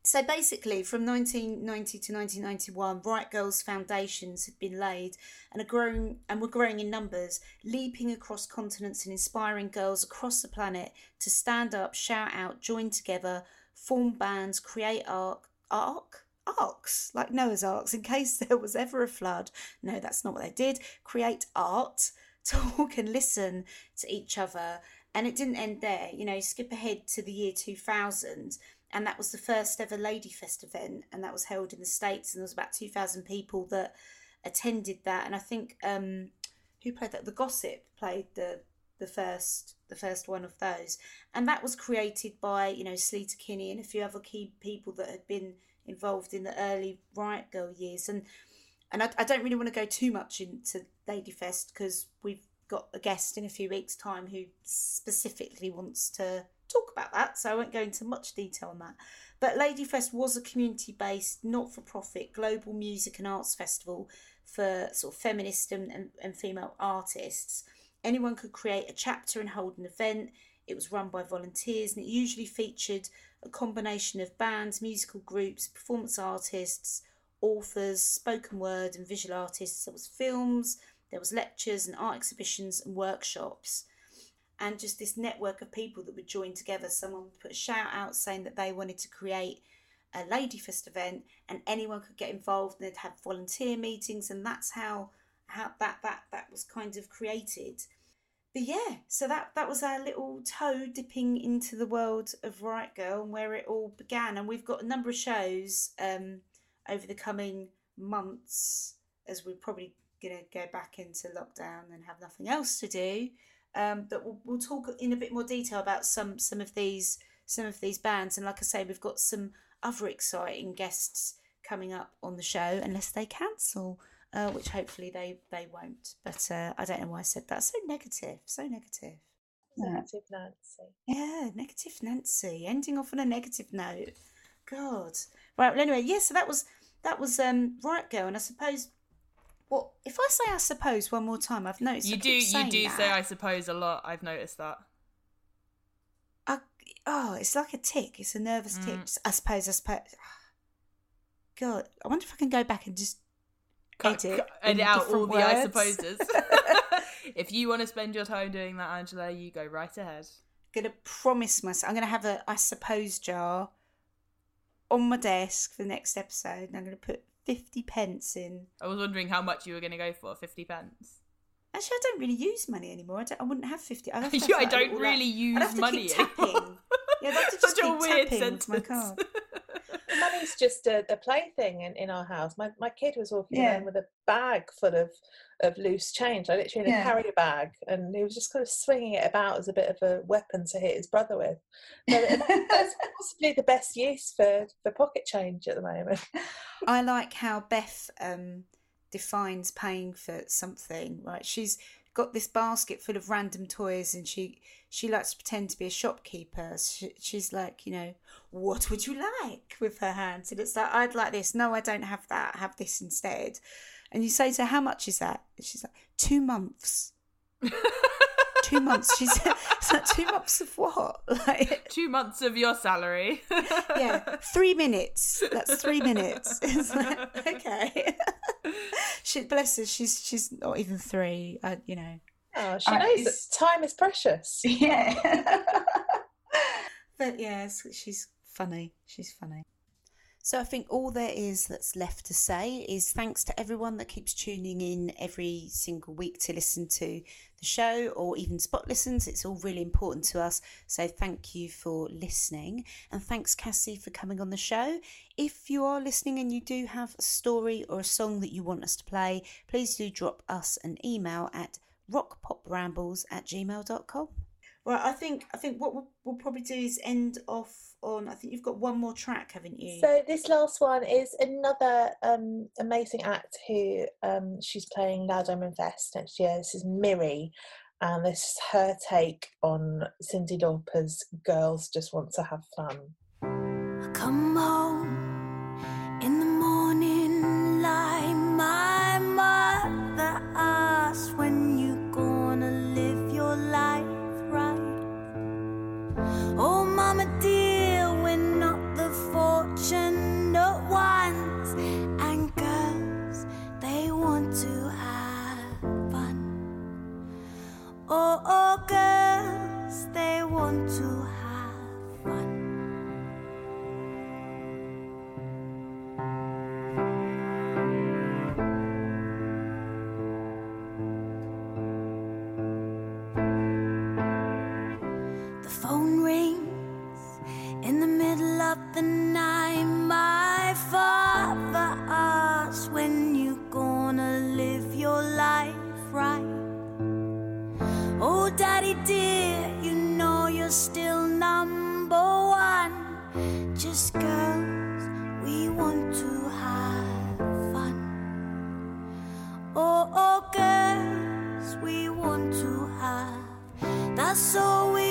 so basically, from 1990 to 1991, Riot Grrrls foundations had been laid and are growing and were growing in numbers, leaping across continents and inspiring girls across the planet to stand up, shout out, join together, form bands, create arc, arc, arcs like Noah's arcs in case there was ever a flood. No, that's not what they did. Create art, talk and listen to each other and it didn't end there. You know, skip ahead to the year 2000, and that was the first ever Ladyfest event, and that was held in the States, and there was about 2,000 people that attended that. And I think, um, who played that? The Gossip played the the first the first one of those, and that was created by you know Sleater Kinney and a few other key people that had been involved in the early Riot Grrrl years, and and I, I don't really want to go too much into Ladyfest because we've got a guest in a few weeks' time who specifically wants to talk about that, so I won't go into much detail on that. But Ladyfest was a community based, not for profit, global music and arts festival for sort of feminist and, and, and female artists. Anyone could create a chapter and hold an event. It was run by volunteers and it usually featured a combination of bands, musical groups, performance artists, authors, spoken word, and visual artists. There was films, there was lectures and art exhibitions and workshops and just this network of people that would join together. Someone would put a shout out saying that they wanted to create a ladyfest event and anyone could get involved and they'd have volunteer meetings and that's how how that that that was kind of created. But yeah so that that was our little toe dipping into the world of riot grrrl and where it all began. And we've got a number of shows um over the coming months as we're probably to go back into lockdown and have nothing else to do um, but we'll, we'll talk in a bit more detail about some some of these some of these bands. And like i say we've got some other exciting guests coming up on the show unless they cancel uh, which hopefully they they won't. But uh, i don't know why i said that. So negative so negative. Negative Nancy. yeah negative nancy. Ending off on a negative note. God. Right well anyway yeah so that was that was um riot grrrl. And i suppose well if i say i suppose one more time i've noticed You I do you do that. say I suppose a lot. I've noticed that. I, oh, it's like a tick. It's a nervous tick. Mm. I suppose. I suppose. God, I wonder if I can go back and just Cut- edit, cut- edit out all different the I words. supposes. if you want to spend your time doing that, Angela, you go right ahead. gonna promise myself. I'm gonna have a I suppose jar on my desk for the next episode, and I'm gonna put fifty pence in. I was wondering how much you were going to go for. Fifty pence. Actually, I don't really use money anymore. I, don't, I wouldn't have fifty. I'd have You- I don't really use I'd have to money keep tapping. Yeah, I'd have to just Such a weird tapping with my sentence. card. Money's just a, a plaything in, in our house. My my kid was walking Yeah. around with a bag full of, of loose change. I literally had a Yeah. carrier bag, and he was just kind of swinging it about as a bit of a weapon to hit his brother with. That- that's possibly the best use for, for pocket change at the moment. I like how Beth um, defines paying for something. Right, she's got this basket full of random toys, and she she likes to pretend to be a shopkeeper. She, she's like, you know, what would you like with her hands? And it's like, I'd like this. No, I don't have that. Have this instead. And you say to her, how much is that? And she's like, two months. two months. She's like two months of what? Like, Two months of your salary. yeah, three minutes. That's three minutes. It's like, okay. she bless her. She's she's not even three. Uh, you know. Oh, she Uh, knows that time is precious. yeah. But yeah, she's funny. She's funny. So I think all there is that's left to say is thanks to everyone that keeps tuning in every single week to listen to the show or even spot listens. It's all really important to us. So thank you for listening. And thanks, Cassie, for coming on the show. If you are listening and you do have a story or a song that you want us to play, please do drop us an email at rockpoprambles at gmail.com. Right, I think I think what we'll, we'll probably do is end off on. I think you've got one more track, haven't you? So this last one is another um, amazing act who um, she's playing Loud Diamond Fest next year. This is Miri, and this is her take on Cyndi Lauper's "Girls Just Want to Have Fun." All we